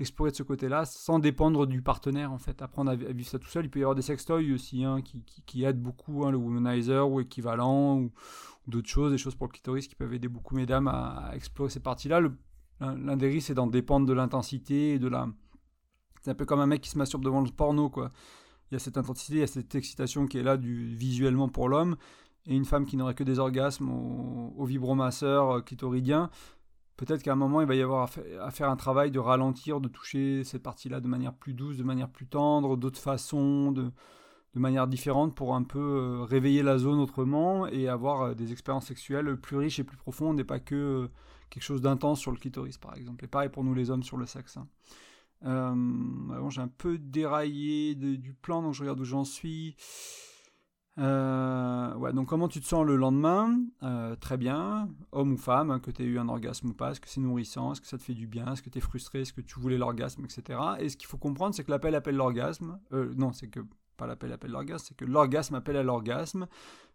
explorer de ce côté-là sans dépendre du partenaire en fait. Apprendre à vivre ça tout seul. Il peut y avoir des sextoys aussi hein, qui, qui, aident beaucoup, hein, le womanizer ou équivalent ou, d'autres choses, des choses pour le clitoris qui peuvent aider beaucoup mesdames à, explorer ces parties-là. L'un des risques c'est d'en dépendre de l'intensité et de la. C'est un peu comme un mec qui se masturbe devant le porno quoi. Il y a cette intensité, il y a cette excitation qui est là du, visuellement pour l'homme et une femme qui n'aurait que des orgasmes au, au vibromasseur euh, clitoridien peut-être qu'à un moment, il va y avoir à faire un travail de ralentir, de toucher cette partie-là de manière plus douce, de manière plus tendre, d'autres façons, de, manière différente pour un peu euh, réveiller la zone autrement et avoir euh, des expériences sexuelles plus riches et plus profondes et pas que euh, quelque chose d'intense sur le clitoris, par exemple. Et pareil pour nous les hommes sur le sexe. Hein. j'ai un peu déraillé du plan, donc je regarde où j'en suis. Euh, ouais, donc comment tu te sens le lendemain? Euh, Très bien, homme ou femme, hein, que tu aies eu un orgasme ou pas, est-ce que c'est nourrissant, est-ce que ça te fait du bien, est-ce que tu es frustré, est-ce que tu voulais l'orgasme, etc. Et ce qu'il faut comprendre, c'est que l'appel appelle l'orgasme. Euh, non, c'est que pas l'appel appelle l'orgasme, c'est que l'orgasme appelle à l'orgasme.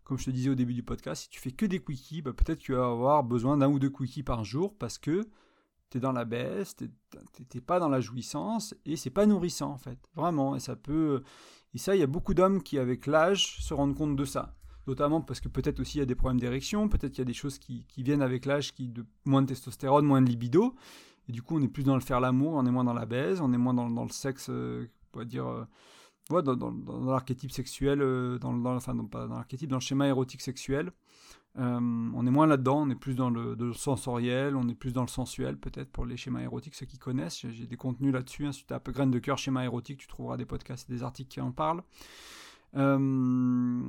Comme je te disais au début du podcast, si tu fais que des quickies, bah, peut-être que tu vas avoir besoin d'un ou deux quickies par jour parce que tu es dans la baisse, tu n'es pas dans la jouissance et c'est pas nourrissant en fait, vraiment. Et ça peut, et ça, il y a beaucoup d'hommes qui, avec l'âge, se rendent compte de ça. Notamment parce que peut-être aussi il y a des problèmes d'érection, peut-être qu'il y a des choses qui, viennent avec l'âge, qui moins de testostérone, moins de libido. Et du coup, on est plus dans le faire l'amour, on est moins dans la baise, on est moins dans, le sexe, euh, on va dire, euh, dans, l'archétype sexuel, euh, dans, enfin, pas dans l'archétype, dans le schéma érotique sexuel. Euh, on est moins là-dedans, on est plus dans le, sensoriel, on est plus dans le sensuel peut-être pour les schémas érotiques, ceux qui connaissent. J'ai des contenus là-dessus. Hein. Si tu tapes graines de cœur, schéma érotique, tu trouveras des podcasts et des articles qui en parlent. Euh,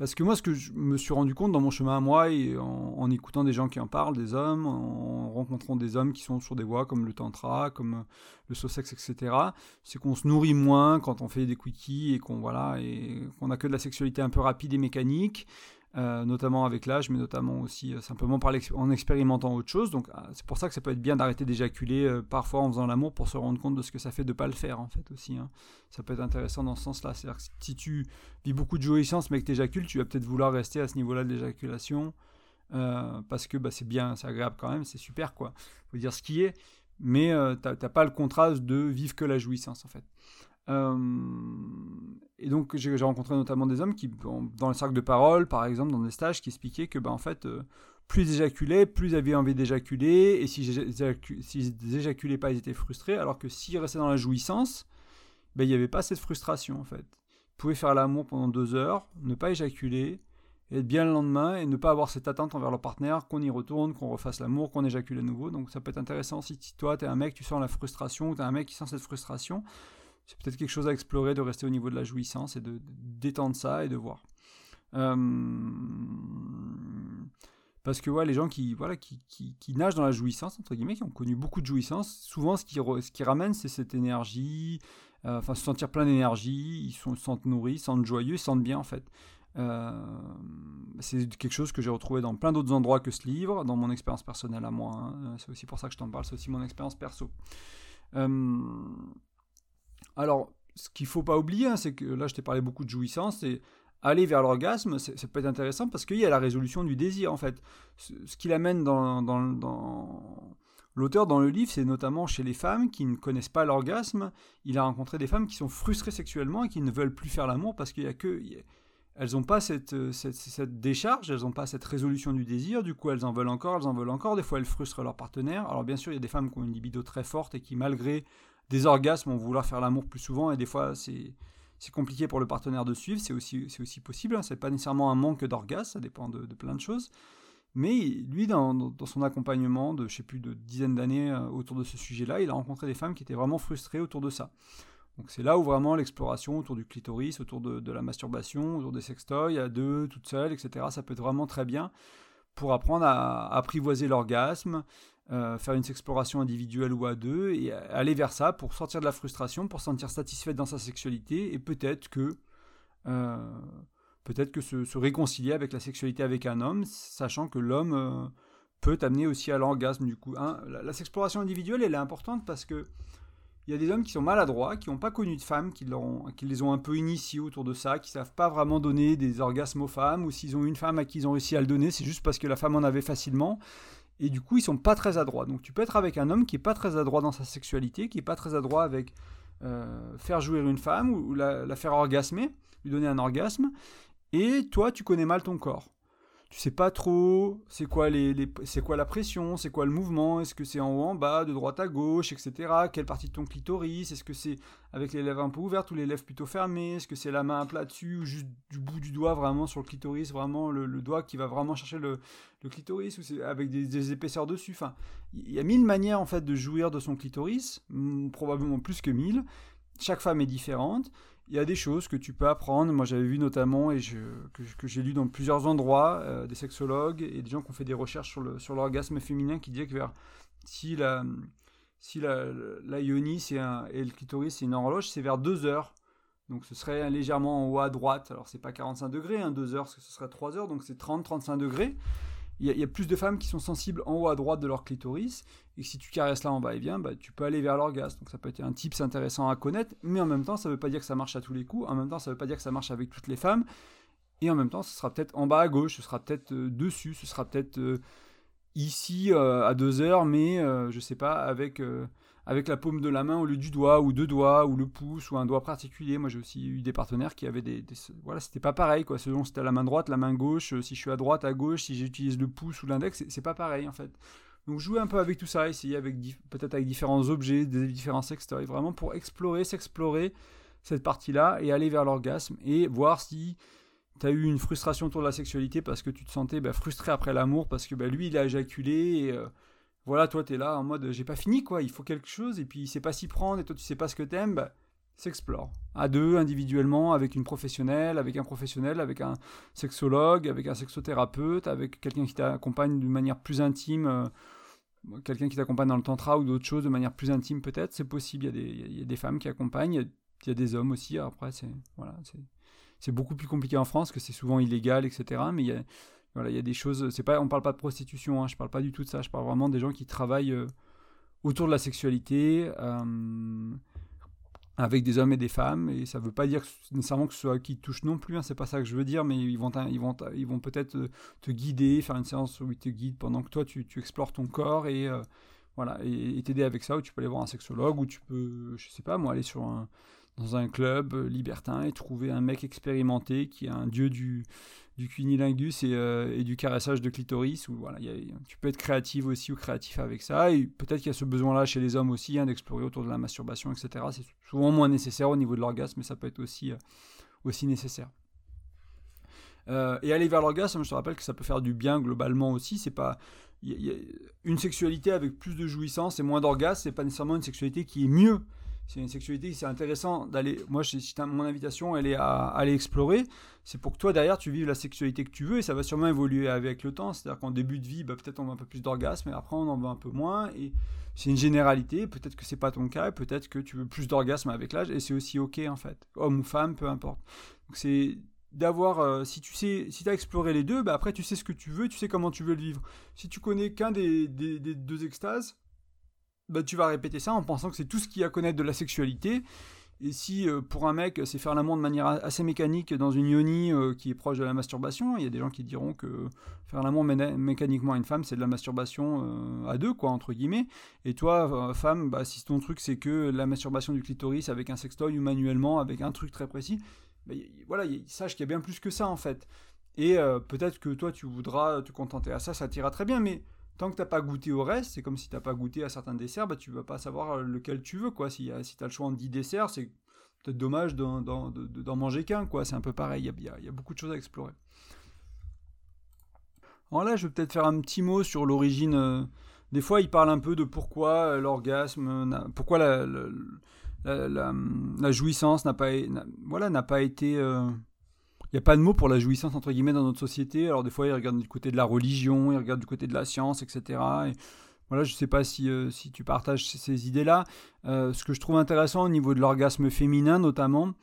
parce que moi, ce que je me suis rendu compte dans mon chemin à moi, et en, écoutant des gens qui en parlent, des hommes, en rencontrant des hommes qui sont sur des voies comme le tantra, comme le sosex, etc., c'est qu'on se nourrit moins quand on fait des quickies et qu'on voilà, et qu'on a que de la sexualité un peu rapide et mécanique. Euh, notamment avec l'âge, mais notamment aussi euh, simplement en expérimentant autre chose. Donc ah, c'est pour ça que ça peut être bien d'arrêter d'éjaculer euh, parfois en faisant l'amour pour se rendre compte de ce que ça fait de ne pas le faire en fait aussi. Hein. Ça peut être intéressant dans ce sens-là. C'est-à-dire si tu vis beaucoup de jouissance mais que tu éjacules, tu vas peut-être vouloir rester à ce niveau-là de l'éjaculation parce que bah, c'est bien, c'est agréable quand même, c'est super quoi. Faut dire ce qui est, mais tu n'as pas le contraste de vivre que la jouissance en fait. Euh, et donc j'ai rencontré notamment des hommes qui, dans le cercle de parole, par exemple, dans des stages, qui expliquaient que, ben, en fait, euh, plus ils éjaculaient, plus ils avaient envie d'éjaculer, et s'ils n'éjaculaient pas, ils étaient frustrés, alors que s'ils restaient dans la jouissance, ben, il n'y avait pas cette frustration, en fait. Ils pouvaient faire l'amour pendant deux heures, ne pas éjaculer, être bien le lendemain, et ne pas avoir cette attente envers leur partenaire, qu'on y retourne, qu'on refasse l'amour, qu'on éjacule à nouveau. Donc ça peut être intéressant si toi, tu es un mec, tu sens la frustration, ou tu es un mec qui sent cette frustration, c'est peut-être quelque chose à explorer de rester au niveau de la jouissance et de, détendre ça et de voir. Euh, Parce que les gens qui, voilà, qui, qui, nagent dans la jouissance, entre guillemets, qui ont connu beaucoup de jouissance, souvent ce qui, ce qui ramène, c'est cette énergie, euh, enfin se sentir plein d'énergie, ils sont, se sentent nourris, se sentent joyeux, ils se sentent bien en fait. Euh, c'est quelque chose que j'ai retrouvé dans plein d'autres endroits que ce livre, dans mon expérience personnelle à moi. Hein. C'est aussi pour ça que je t'en parle, c'est aussi mon expérience perso. Alors, ce qu'il faut pas oublier, hein, c'est que là je t'ai parlé beaucoup de jouissance, et aller vers l'orgasme, ça peut être intéressant parce qu'il y a la résolution du désir en fait. Ce, ce qui l'amène dans, L'auteur dans le livre, c'est notamment chez les femmes qui ne connaissent pas l'orgasme. Il a rencontré des femmes qui sont frustrées sexuellement et qui ne veulent plus faire l'amour parce qu'il y a que elles n'ont pas cette, cette, décharge, elles n'ont pas cette résolution du désir, du coup elles en veulent encore, elles en veulent encore, des fois elles frustrent leur partenaire. Alors bien sûr, il y a des femmes qui ont une libido très forte et qui malgré des orgasmes vont vouloir faire l'amour plus souvent et des fois c'est compliqué pour le partenaire de suivre, c'est aussi, aussi possible, hein. c'est pas nécessairement un manque d'orgasme, ça dépend de, de, plein de choses. Mais lui, dans, son accompagnement de, je sais plus, de dizaines d'années euh, autour de ce sujet-là, il a rencontré des femmes qui étaient vraiment frustrées autour de ça. Donc c'est là où vraiment l'exploration autour du clitoris, autour de, la masturbation, autour des sextoys, à deux, toutes seules, etc., ça peut être vraiment très bien pour apprendre à, apprivoiser l'orgasme, euh, faire une exploration individuelle ou à deux, et aller vers ça pour sortir de la frustration, pour se sentir satisfaite dans sa sexualité, et peut-être que... Euh, peut-être que se, réconcilier avec la sexualité avec un homme, sachant que l'homme euh, peut amener aussi à l'orgasme du coup. Hein. La, exploration individuelle, elle est importante parce que il y a des hommes qui sont maladroits, qui n'ont pas connu de femmes, qui, qui, les ont un peu initiés autour de ça, qui savent pas vraiment donner des orgasmes aux femmes, ou s'ils ont une femme à qui ils ont réussi à le donner, c'est juste parce que la femme en avait facilement. Et du coup, ils sont pas très adroits. Donc tu peux être avec un homme qui est pas très adroit dans sa sexualité, qui est pas très adroit avec euh, faire jouir une femme ou, la, faire orgasmer, lui donner un orgasme, et toi, tu connais mal ton corps. Tu sais pas trop c'est quoi, les, c'est quoi la pression, c'est quoi le mouvement, est-ce que c'est en haut, en bas, de droite à gauche, etc. Quelle partie de ton clitoris, est-ce que c'est avec les lèvres un peu ouvertes ou les lèvres plutôt fermées, est-ce que c'est la main à plat dessus ou juste du bout du doigt vraiment sur le clitoris, vraiment le, doigt qui va vraiment chercher le, clitoris ou c'est avec des, épaisseurs dessus. Enfin, il y a mille manières en fait de jouir de son clitoris, probablement plus que mille. Chaque femme est différente il y a des choses que tu peux apprendre. Moi, j'avais vu notamment, et que, j'ai lu dans plusieurs endroits, euh, des sexologues et des gens qui ont fait des recherches sur, le, sur l'orgasme féminin qui disaient que vers, si la, si la, ionie et le clitoris c'est une horloge, c'est vers 2 heures. Donc ce serait légèrement en haut à droite. Alors c'est pas 45 degrés, hein, 2 heures, ce serait 3 heures, donc c'est 30-35 degrés il y, a plus de femmes qui sont sensibles en haut à droite de leur clitoris, et si tu caresses là en bas et bien, bah, tu peux aller vers l'orgasme. Donc ça peut être un tips intéressant à connaître, mais en même temps, ça ne veut pas dire que ça marche à tous les coups, en même temps, ça ne veut pas dire que ça marche avec toutes les femmes, et en même temps, ce sera peut-être en bas à gauche, ce sera peut-être euh, dessus, ce sera peut-être euh, ici euh, à deux heures, mais je sais pas, avec avec la paume de la main au lieu du doigt, ou deux doigts, ou le pouce, ou un doigt particulier. Moi, j'ai aussi eu des partenaires qui avaient des. voilà, c'était pas pareil, quoi. Selon c'était la main droite, la main gauche, si je suis à droite, à gauche, si j'utilise le pouce ou l'index, c'est pas pareil, en fait. Donc, jouer un peu avec tout ça, essayer avec peut-être avec différents objets, des différents sextoys, vraiment pour explorer, s'explorer cette partie-là et aller vers l'orgasme et voir si tu as eu une frustration autour de la sexualité parce que tu te sentais bah, frustré après l'amour, parce que bah, lui, il a éjaculé et. Euh, voilà, toi, tu es là en mode j'ai pas fini, quoi, il faut quelque chose, et puis il sait pas s'y prendre, et toi, tu sais pas ce que t'aimes, bah, s'explore. À deux, individuellement, avec une professionnelle, avec un professionnel, avec un sexologue, avec un sexothérapeute, avec quelqu'un qui t'accompagne d'une manière plus intime, euh, quelqu'un qui t'accompagne dans le tantra ou d'autres choses de manière plus intime peut-être, c'est possible, il y, a des, il y, a des femmes qui accompagnent, il y a, des hommes aussi, après c'est voilà, beaucoup plus compliqué en France, que c'est souvent illégal, etc. Mais il y a voilà, il y a des choses. C'est pas, on parle pas de prostitution. Hein, je parle pas du tout de ça. Je parle vraiment des gens qui travaillent euh, autour de la sexualité euh, avec des hommes et des femmes. Et ça veut pas dire nécessairement que ce soit qui touche non plus. Hein, c'est pas ça que je veux dire. Mais ils vont, ils vont, ils vont peut-être euh, te guider, faire une séance où ils te guident pendant que toi tu, tu explores ton corps et voilà et t'aider avec ça. Ou tu peux aller voir un sexologue ou tu peux, je sais pas moi, aller sur un dans un club libertin et trouver un mec expérimenté qui est un dieu du du cunilingus et, euh, et, du caressage de clitoris. Où, voilà, tu peux être créative aussi ou créatif avec ça. Peut-être qu'il y a ce besoin-là chez les hommes aussi, hein, d'explorer autour de la masturbation, etc. C'est souvent moins nécessaire au niveau de l'orgasme, mais ça peut être aussi, euh, aussi nécessaire. Euh, et aller vers l'orgasme, je te rappelle que ça peut faire du bien globalement aussi. C'est pas y a une sexualité avec plus de jouissance et moins d'orgasme, c'est pas nécessairement une sexualité qui est mieux c'est une sexualité, c'est intéressant d'aller. Moi, mon invitation, elle est à, aller explorer. C'est pour que toi, derrière, tu vives la sexualité que tu veux et ça va sûrement évoluer avec le temps. C'est-à-dire qu'en début de vie, bah, peut-être on veut un peu plus d'orgasme, et après on en veut un peu moins. Et c'est une généralité. Peut-être que c'est pas ton cas, peut-être que tu veux plus d'orgasme avec l'âge et c'est aussi ok en fait, homme ou femme, peu importe. C'est d'avoir, euh, si tu sais, si as exploré les deux, bah après tu sais ce que tu veux, tu sais comment tu veux le vivre. Si tu connais qu'un des, deux extases, bah, tu vas répéter ça en pensant que c'est tout ce qu'il y a à connaître de la sexualité. Et si euh, pour un mec c'est faire l'amour de manière assez mécanique dans une yoni euh, qui est proche de la masturbation, il y a des gens qui diront que faire l'amour mécaniquement à une femme c'est de la masturbation euh, à deux quoi entre guillemets. Et toi femme, bah, si ton truc c'est que la masturbation du clitoris avec un sextoy ou manuellement avec un truc très précis, bah, voilà, sache qu'il y a bien plus que ça en fait. Et peut-être que toi tu voudras te contenter à ça, ça t'ira très bien, mais tant que t'as pas goûté au reste, c'est comme si t'as pas goûté à certains desserts, bah tu vas pas savoir euh, lequel tu veux, quoi. Si, si t'as le choix en 10 desserts, c'est peut-être dommage d'en manger qu'un, quoi. C'est un peu pareil, il y a, beaucoup de choses à explorer. Alors là, je vais peut-être faire un petit mot sur l'origine. Euh, des fois, il parle un peu de pourquoi euh, l'orgasme, pourquoi la, la, jouissance n'a pas, voilà, n'a pas été il n'y a pas de mot pour la jouissance entre guillemets dans notre société. Alors des fois, ils regardent du côté de la religion, ils regardent du côté de la science, etc. Et voilà, je ne sais pas si, euh, si tu partages ces, idées-là. Euh, ce que je trouve intéressant au niveau de l'orgasme féminin, notamment,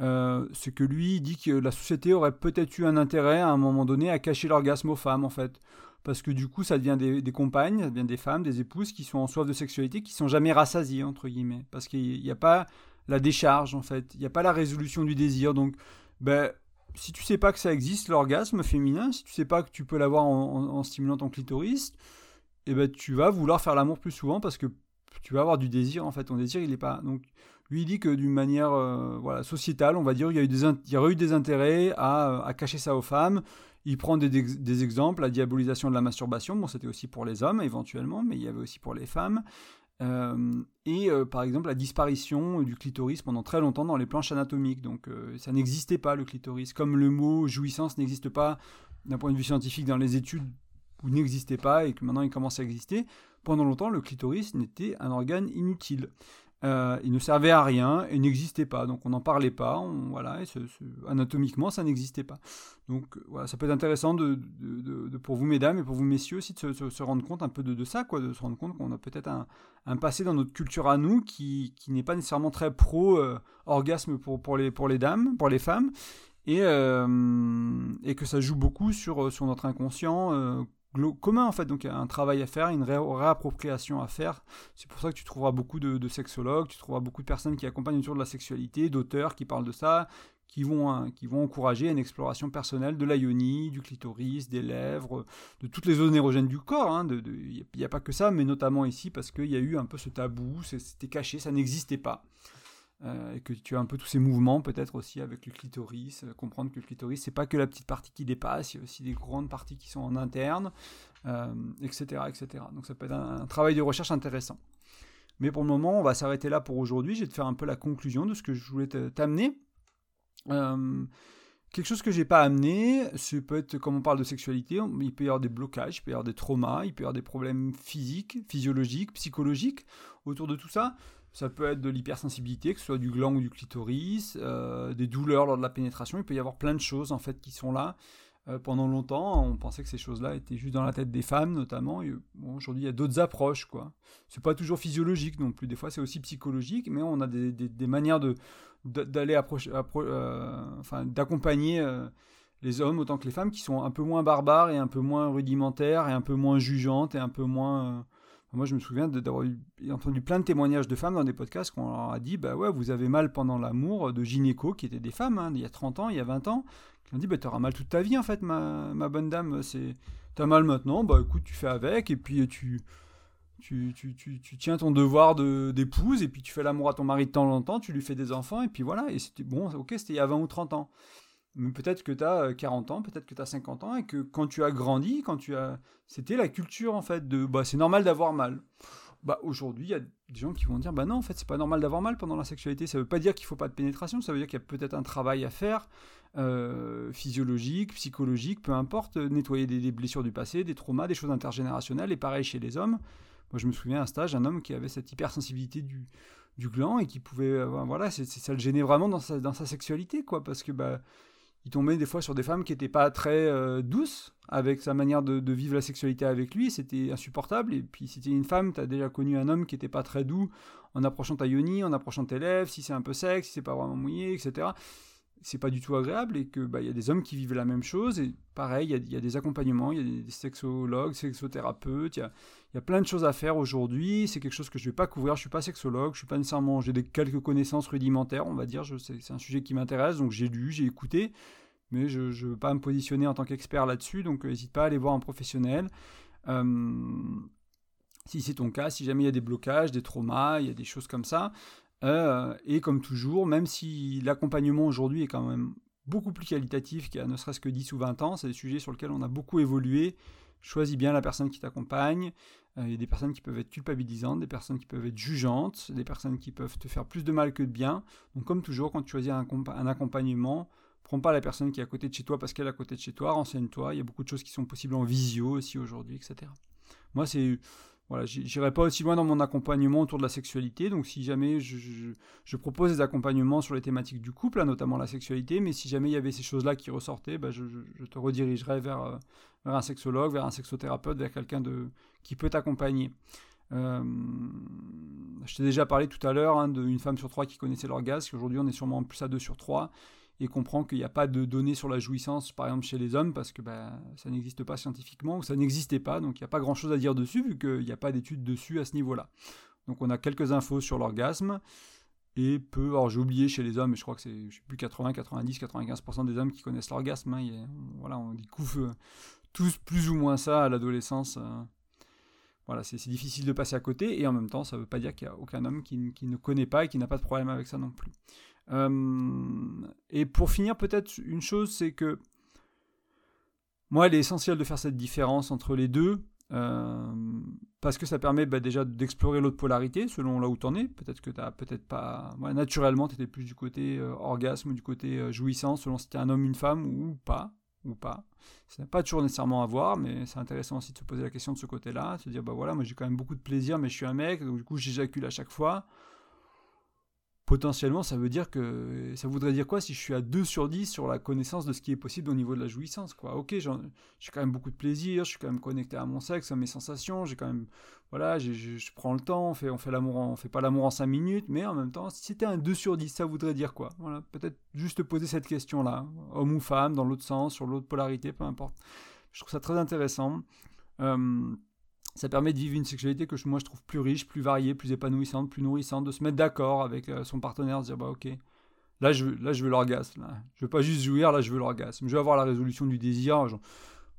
euh, c'est que lui dit que la société aurait peut-être eu un intérêt à un moment donné à cacher l'orgasme aux femmes, en fait. Parce que du coup, ça devient des, des, compagnes, ça devient des femmes, des épouses qui sont en soif de sexualité, qui sont jamais rassasiées, entre guillemets. Parce qu'il n'y a pas la décharge, en fait. Il n'y a pas la résolution du désir. Donc, ben, si tu sais pas que ça existe, l'orgasme féminin, si tu sais pas que tu peux l'avoir en, stimulant ton clitoris, eh ben, tu vas vouloir faire l'amour plus souvent parce que tu vas avoir du désir, en fait. Ton désir, il n'est pas. Donc, lui, il dit que d'une manière euh, voilà, sociétale, on va dire, il y, a eu des il y aurait eu des intérêts à, à, cacher ça aux femmes. Il prend des, des, exemples, la diabolisation de la masturbation. Bon, c'était aussi pour les hommes, éventuellement, mais il y avait aussi pour les femmes. Euh, et euh, par exemple la disparition du clitoris pendant très longtemps dans les planches anatomiques. Donc euh, ça n'existait pas le clitoris, comme le mot jouissance n'existe pas d'un point de vue scientifique dans les études ou n'existait pas et que maintenant il commence à exister. Pendant longtemps le clitoris n'était un organe inutile. Euh, il ne servait à rien et n'existait pas. Donc on n'en parlait pas. Voilà, anatomiquement, ça n'existait pas. Donc voilà, ça peut être intéressant pour vous, mesdames, et pour vous, messieurs, aussi de se, rendre compte un peu de, ça, de se rendre compte qu'on a peut-être un, passé dans notre culture à nous qui, n'est pas nécessairement très pro-orgasme pour, pour, les, dames, pour les femmes, et, euh, que ça joue beaucoup sur, notre inconscient euh, commun en fait, donc il y a un travail à faire, une réappropriation à faire. C'est pour ça que tu trouveras beaucoup de, sexologues, tu trouveras beaucoup de personnes qui accompagnent autour de la sexualité, d'auteurs qui parlent de ça, qui vont, hein, qui vont encourager une exploration personnelle de l'ionie, du clitoris, des lèvres, de toutes les zones érogènes du corps. Il hein, n'y a, pas que ça, mais notamment ici parce qu'il y a eu un peu ce tabou, c'était caché, ça n'existait pas. Euh, et que tu as un peu tous ces mouvements peut-être aussi avec le clitoris, euh, comprendre que le clitoris c'est pas que la petite partie qui dépasse, il y a aussi des grandes parties qui sont en interne, etc., euh, etc. Donc ça peut être un, travail de recherche intéressant. Mais pour le moment, on va s'arrêter là pour aujourd'hui. Je vais te faire un peu la conclusion de ce que je voulais t'amener. quelque chose que j'ai pas amené, c'est peut être, comme on parle de sexualité, il peut y avoir des blocages, il peut y avoir des traumas, il peut y avoir des problèmes physiques, physiologiques, psychologiques autour de tout ça. Ça peut être de l'hypersensibilité, que ce soit du gland ou du clitoris, euh, des douleurs lors de la pénétration. Il peut y avoir plein de choses en fait qui sont là. Euh, pendant longtemps, on pensait que ces choses-là étaient juste dans la tête des femmes, notamment. Aujourd'hui, il y a d'autres approches, quoi. C'est pas toujours physiologique non plus. Des fois, c'est aussi psychologique, mais on a des, manières de d'aller approcher, euh, enfin, d'accompagner les hommes autant que les femmes qui sont un peu moins barbares et un peu moins rudimentaires et un peu moins jugeantes et un peu moins moi, je me souviens d'avoir entendu plein de témoignages de femmes dans des podcasts qu'on leur a dit Bah ouais, vous avez mal pendant l'amour, de gynéco, qui étaient des femmes, hein, il y a 30 ans, il y a 20 ans, qui ont dit Bah t'auras mal toute ta vie, en fait, ma, bonne dame. c'est T'as mal maintenant, bah écoute, tu fais avec, et puis tu, tu, tu, tu, tu tiens ton devoir d'épouse, et puis tu fais l'amour à ton mari de temps en temps, tu lui fais des enfants, et puis voilà. Et c'était bon, ok, c'était il y a 20 ou 30 ans. Mais peut-être que tu as 40 ans, peut-être que tu as 50 ans, et que quand tu as grandi, quand tu as. C'était la culture, en fait, de. Bah, c'est normal d'avoir mal. Bah, aujourd'hui, il y a des gens qui vont dire Bah non, en fait, c'est pas normal d'avoir mal pendant la sexualité. Ça veut pas dire qu'il faut pas de pénétration, ça veut dire qu'il y a peut-être un travail à faire, euh, physiologique, psychologique, peu importe, nettoyer des, blessures du passé, des traumas, des choses intergénérationnelles, et pareil chez les hommes. Moi, je me souviens un stage, un homme qui avait cette hypersensibilité du, du gland et qui pouvait, voilà, ça le gênait vraiment dans sa, dans sa sexualité, quoi, parce que bah, il tombait des fois sur des femmes qui n'étaient pas très douces avec sa manière de, vivre la sexualité avec lui, c'était insupportable. Et puis si tu une femme, tu as déjà connu un homme qui n'était pas très doux en approchant ta yoni, en approchant tes lèvres, si c'est un peu sec, si c'est pas vraiment mouillé, etc c'est pas du tout agréable et que bah il y a des hommes qui vivent la même chose et pareil il y, a, des accompagnements il y a des sexologues sexothérapeutes il y a, y a plein de choses à faire aujourd'hui. C'est quelque chose que je vais pas couvrir. Je suis pas sexologue je suis pas nécessairement j'ai des quelques connaissances rudimentaires on va dire. C'est un sujet qui m'intéresse donc j'ai lu j'ai écouté mais je ne veux pas me positionner en tant qu'expert là-dessus donc n'hésite pas à aller voir un professionnel. Euh, si c'est ton cas, si jamais il y a des blocages, des traumas, il y a des choses comme ça, euh, et comme toujours, même si l'accompagnement aujourd'hui est quand même beaucoup plus qualitatif qu'il y a ne serait-ce que 10 ou 20 ans, c'est des sujets sur lesquels on a beaucoup évolué. Choisis bien la personne qui t'accompagne. Euh, il y a des personnes qui peuvent être culpabilisantes, des personnes qui peuvent être jugeantes, des personnes qui peuvent te faire plus de mal que de bien. Donc comme toujours, quand tu choisis un, un accompagnement, prends pas la personne qui est à côté de chez toi parce qu'elle est à côté de chez toi, renseigne-toi. Il y a beaucoup de choses qui sont possibles en visio aussi aujourd'hui, etc. Moi, c'est voilà, j'irai pas aussi loin dans mon accompagnement autour de la sexualité. Donc, si jamais je, propose des accompagnements sur les thématiques du couple, notamment la sexualité, mais si jamais il y avait ces choses-là qui ressortaient, bah, je, te redirigerai vers, euh, vers, un sexologue, vers un sexothérapeute, vers quelqu'un qui peut t'accompagner. Euh, je t'ai déjà parlé tout à l'heure hein, d'une femme sur trois qui connaissait l'orgasme. Aujourd'hui, on est sûrement plus à deux sur trois et comprend qu'il n'y a pas de données sur la jouissance, par exemple chez les hommes, parce que bah, ça n'existe pas scientifiquement, ou ça n'existait pas, donc il n'y a pas grand-chose à dire dessus, vu qu'il n'y a pas d'études dessus à ce niveau-là. Donc on a quelques infos sur l'orgasme, et peu, alors j'ai oublié chez les hommes, mais je crois que c'est, plus, 80, 90, 95% des hommes qui connaissent l'orgasme, hein, voilà, on découvre euh, tous plus ou moins ça à l'adolescence. Euh. voilà, c'est, difficile de passer à côté, et en même temps, ça ne veut pas dire qu'il n'y a aucun homme qui ne connaît pas et qui n'a pas de problème avec ça non plus. Euh, et pour finir, peut-être une chose, c'est que moi, il est essentiel de faire cette différence entre les deux. Euh, parce que ça permet bah, déjà d'explorer l'autre polarité selon là où tu en es. Peut-être que tu peut-être pas. naturellement, tu étais plus du côté euh, orgasme ou du côté jouissance, selon si tu un homme, une femme ou pas. Ou pas. Ça n'a pas toujours nécessairement à voir, mais c'est intéressant aussi de se poser la question de ce côté-là. Se dire, bah voilà, moi j'ai quand même beaucoup de plaisir, mais je suis un mec, donc du coup j'éjacule à chaque fois potentiellement, ça veut dire que ça voudrait dire quoi si je suis à 2 sur 10 sur la connaissance de ce qui est possible au niveau de la jouissance quoi. OK, j'ai quand même beaucoup de plaisir, je suis quand même connecté à mon sexe, à mes sensations, j'ai quand même voilà, je prends le temps, on fait on fait l'amour on fait pas l'amour en 5 minutes, mais en même temps, si c'était un 2 sur 10, ça voudrait dire quoi? Voilà, peut-être juste poser cette question là, homme ou femme dans l'autre sens, sur l'autre polarité, peu importe. Je trouve ça très intéressant. Ça permet de vivre une sexualité que moi je trouve plus riche, plus variée, plus épanouissante, plus nourrissante, de se mettre d'accord avec euh, son partenaire, de dire bah ok, là je veux, là je veux l'orgasme, je veux pas juste jouir, là je veux l'orgasme, je veux avoir la résolution du désir,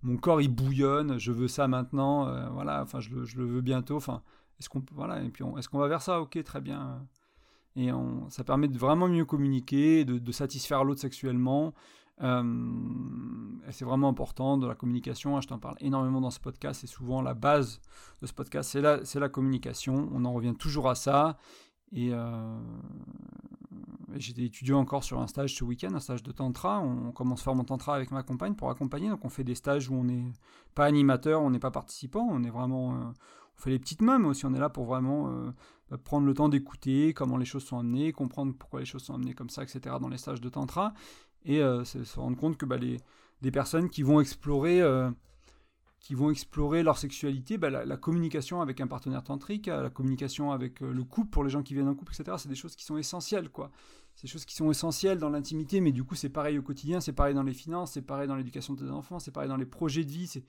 mon corps il bouillonne, je veux ça maintenant, euh, voilà, enfin je le, veux bientôt, enfin est-ce qu'on voilà est-ce qu'on va vers ça, ok très bien, et ça permet de vraiment mieux communiquer, de, satisfaire l'autre sexuellement, c'est vraiment important de la communication. Hein, je t'en parle énormément dans ce podcast. C'est souvent la base de ce podcast, c'est la, communication. On en revient toujours à ça. Et euh, j'étais étudiant encore sur un stage ce week-end, un stage de tantra. On commence à faire mon tantra avec ma compagne pour accompagner. Donc on fait des stages où on n'est pas animateur, on n'est pas participant, on est vraiment, euh, on fait les petites mains, mais aussi on est là pour vraiment bah, prendre le temps d'écouter comment les choses sont amenées, comprendre pourquoi les choses sont amenées comme ça, etc. dans les stages de tantra et euh, se rendre compte que bah, les, des personnes qui vont explorer euh, qui vont explorer leur sexualité, bah, la, communication avec un partenaire tantrique, la communication avec euh, le couple pour les gens qui viennent en couple, etc. C'est des choses qui sont essentielles, quoi. C'est des choses qui sont essentielles dans l'intimité, mais du coup c'est pareil au quotidien, c'est pareil dans les finances, c'est pareil dans l'éducation de tes enfants, c'est pareil dans les projets de vie.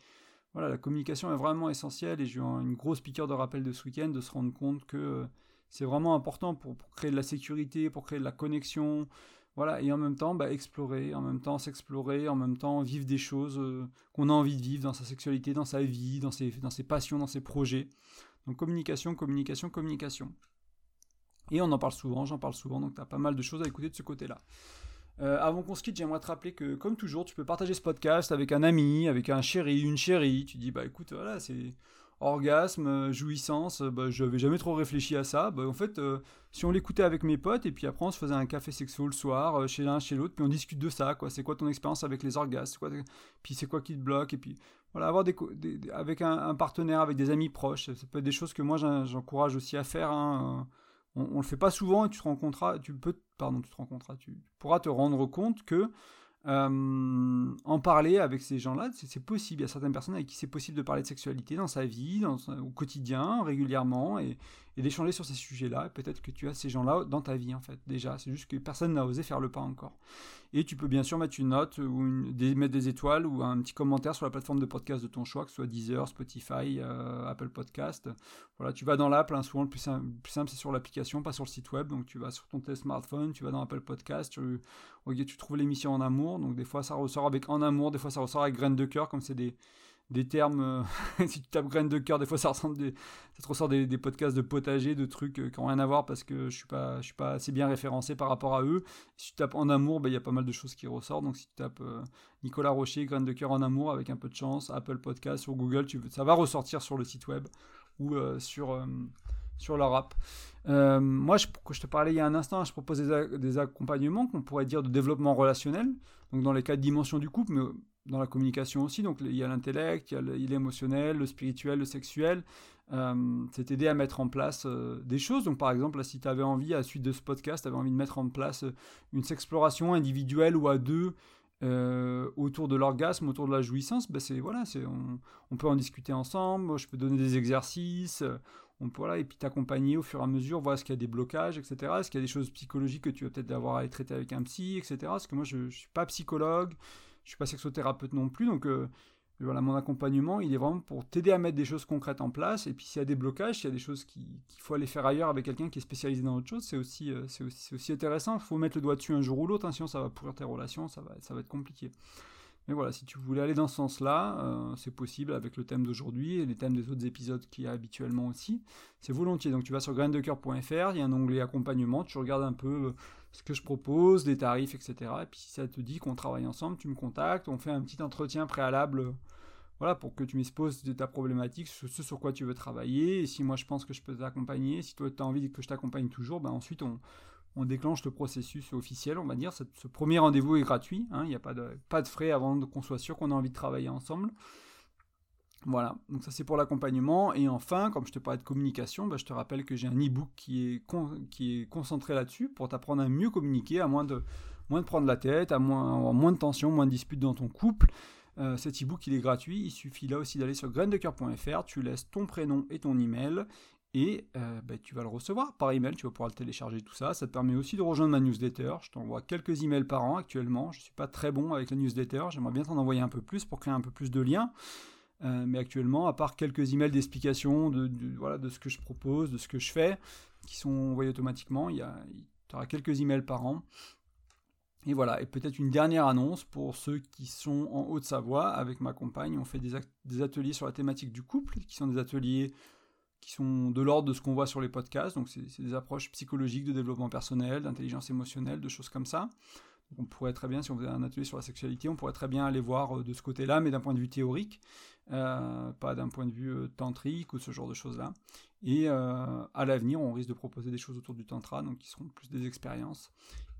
Voilà, la communication est vraiment essentielle et j'ai eu une grosse piqûre de rappel de ce week-end de se rendre compte que c'est vraiment important pour, pour, créer de la sécurité, pour créer de la connexion, voilà, et en même temps, bah, explorer, en même temps s'explorer, en même temps vivre des choses euh, qu'on a envie de vivre dans sa sexualité, dans sa vie, dans ses, passions, dans ses projets. Donc communication, communication, communication. Et on en parle souvent, j'en parle souvent, donc tu as pas mal de choses à écouter de ce côté-là. Euh, avant qu'on se quitte, j'aimerais te rappeler que, comme toujours, tu peux partager ce podcast avec un ami, avec un chéri, une chérie. Tu dis, bah écoute, voilà, c'est orgasme, euh, jouissance, euh, bah, je n'avais jamais trop réfléchi à ça. Bah, en fait, euh, si on l'écoutait avec mes potes, et puis après on se faisait un café sexuel le soir, chez l'un, chez l'autre, puis on discute de ça, quoi. C'est quoi ton expérience avec les orgasmes quoi, Puis c'est quoi qui te bloque Et puis voilà, avoir des, avec un, partenaire, avec des amis proches, ça peut être des choses que moi j'encourage aussi à faire. Hein, on, ne le fait pas souvent et tu te rends tu peux, pardon, tu te rends tu pourras te rendre compte que euh, en parler avec ces gens-là, c'est possible. Il y a certaines personnes avec qui c'est possible de parler de sexualité dans sa vie, dans, au quotidien, régulièrement, et, et d'échanger sur ces sujets-là. Peut-être que tu as ces gens-là dans ta vie, en fait, déjà. C'est juste que personne n'a osé faire le pas encore. Et tu peux bien sûr mettre une note, ou mettre des étoiles, ou un petit commentaire sur la plateforme de podcast de ton choix, que ce soit Deezer, Spotify, euh, Apple Podcast. Voilà, tu vas dans l'app, souvent le plus simple, c'est sur l'application, pas sur le site web. Donc tu vas sur ton smartphone, tu vas dans Apple Podcast, tu, tu trouves l'émission En Amour. Donc des fois ça ressort avec En Amour, des fois ça ressort avec Graines de cœur, comme c'est des des termes. Euh, si tu tapes graines de cœur, des fois ça ressemble des, te ressort des, podcasts de potager, de trucs euh, qui n'ont rien à voir parce que je suis pas, suis pas assez bien référencé par rapport à eux. Si tu tapes en amour, bah, il y a pas mal de choses qui ressortent. Donc si tu tapes euh, Nicolas Rocher, graines de cœur en amour, avec un peu de chance, Apple Podcast sur Google, ça va ressortir sur le site web ou sur sur leur app. moi, je, je te parlais il y a un instant, je propose des, accompagnements qu'on pourrait dire de développement relationnel, donc dans les quatre dimensions du couple, mais dans la communication aussi. Donc il y a l'intellect, il y a l'émotionnel, le spirituel, le sexuel. Euh, c'est aider à mettre en place euh, des choses. Donc par exemple, si tu avais envie, à la suite de ce podcast, tu avais envie de mettre en place euh, une exploration individuelle ou à deux autour de l'orgasme, autour de la jouissance, ben c'est voilà, c'est on, peut en discuter ensemble. je peux donner des exercices. Voilà, et puis t'accompagner au fur et à mesure, voir est-ce qu'il y a des blocages, etc. Est-ce qu'il y a des choses psychologiques que tu vas peut-être avoir à traiter avec un psy, etc. Parce que moi, je ne suis pas psychologue, je suis pas sexothérapeute non plus, donc euh, voilà, mon accompagnement, il est vraiment pour t'aider à mettre des choses concrètes en place. Et puis s'il y a des blocages, s'il y a des choses qu'il faut aller faire ailleurs avec quelqu'un qui est spécialisé dans autre chose, c'est aussi, euh, aussi, intéressant. Il faut mettre le doigt dessus un jour ou l'autre, hein, sinon ça va pourrir tes relations, ça va, ça va être compliqué. Mais voilà, si tu voulais aller dans ce sens-là, euh, c'est possible avec le thème d'aujourd'hui et les thèmes des autres épisodes qu'il y a habituellement aussi. C'est volontiers. Donc tu vas sur graindecoeur.fr, il y a un onglet accompagnement, tu regardes un peu ce que je propose, les tarifs, etc. Et puis si ça te dit qu'on travaille ensemble, tu me contactes, on fait un petit entretien préalable voilà, pour que tu m'exposes de ta problématique, ce, sur quoi tu veux travailler, et si moi je pense que je peux t'accompagner, si toi tu as envie que je t'accompagne toujours, ben ensuite on, déclenche le processus officiel, on va dire. Ce, premier rendez-vous est gratuit, hein, il n'y a pas de, frais avant qu'on soit sûr qu'on a envie de travailler ensemble. Voilà, donc ça c'est pour l'accompagnement. Et enfin, comme je te parlais de communication, bah, je te rappelle que j'ai un e-book qui est, concentré là-dessus pour t'apprendre à mieux communiquer, à moins de, moins de prendre la tête, à moins, moins de tension, moins de disputes dans ton couple. Euh, cet e-book il est gratuit, il suffit là aussi d'aller sur graindecoeur.fr, tu laisses ton prénom et ton email et euh, bah, tu vas le recevoir par email, tu vas pouvoir le télécharger tout ça. Ça te permet aussi de rejoindre ma newsletter. Je t'envoie quelques emails par an actuellement. Je ne suis pas très bon avec la newsletter, j'aimerais bien t'en envoyer un peu plus pour créer un peu plus de liens. Euh, mais actuellement, à part quelques emails d'explication de, voilà, de ce que je propose, de ce que je fais, qui sont envoyés automatiquement, il y, aura quelques emails par an. Et voilà, et peut-être une dernière annonce pour ceux qui sont en Haute-Savoie avec ma compagne. On fait des, des, ateliers sur la thématique du couple, qui sont des ateliers qui sont de l'ordre de ce qu'on voit sur les podcasts. Donc c'est des approches psychologiques de développement personnel, d'intelligence émotionnelle, de choses comme ça. on pourrait très bien, si on faisait un atelier sur la sexualité, on pourrait très bien aller voir euh, de ce côté-là, mais d'un point de vue théorique. Euh, pas d'un point de vue euh, tantrique ou ce genre de choses-là. Et à l'avenir, on risque de proposer des choses autour du tantra, donc qui seront plus des expériences.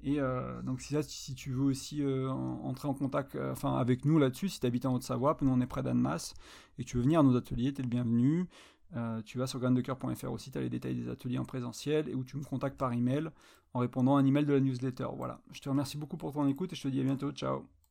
Et donc si, si tu veux aussi entrer en contact enfin, avec nous là-dessus, si tu habites en Haute-Savoie, nous on est près d'Annemasse, et tu veux venir à nos ateliers, tu es le bienvenu. Tu vas sur graindecoeur.fr aussi, tu as les détails des ateliers en présentiel, et où tu me contactes par email en répondant à un email de la newsletter. Voilà, je te remercie beaucoup pour ton écoute et je te dis à bientôt, ciao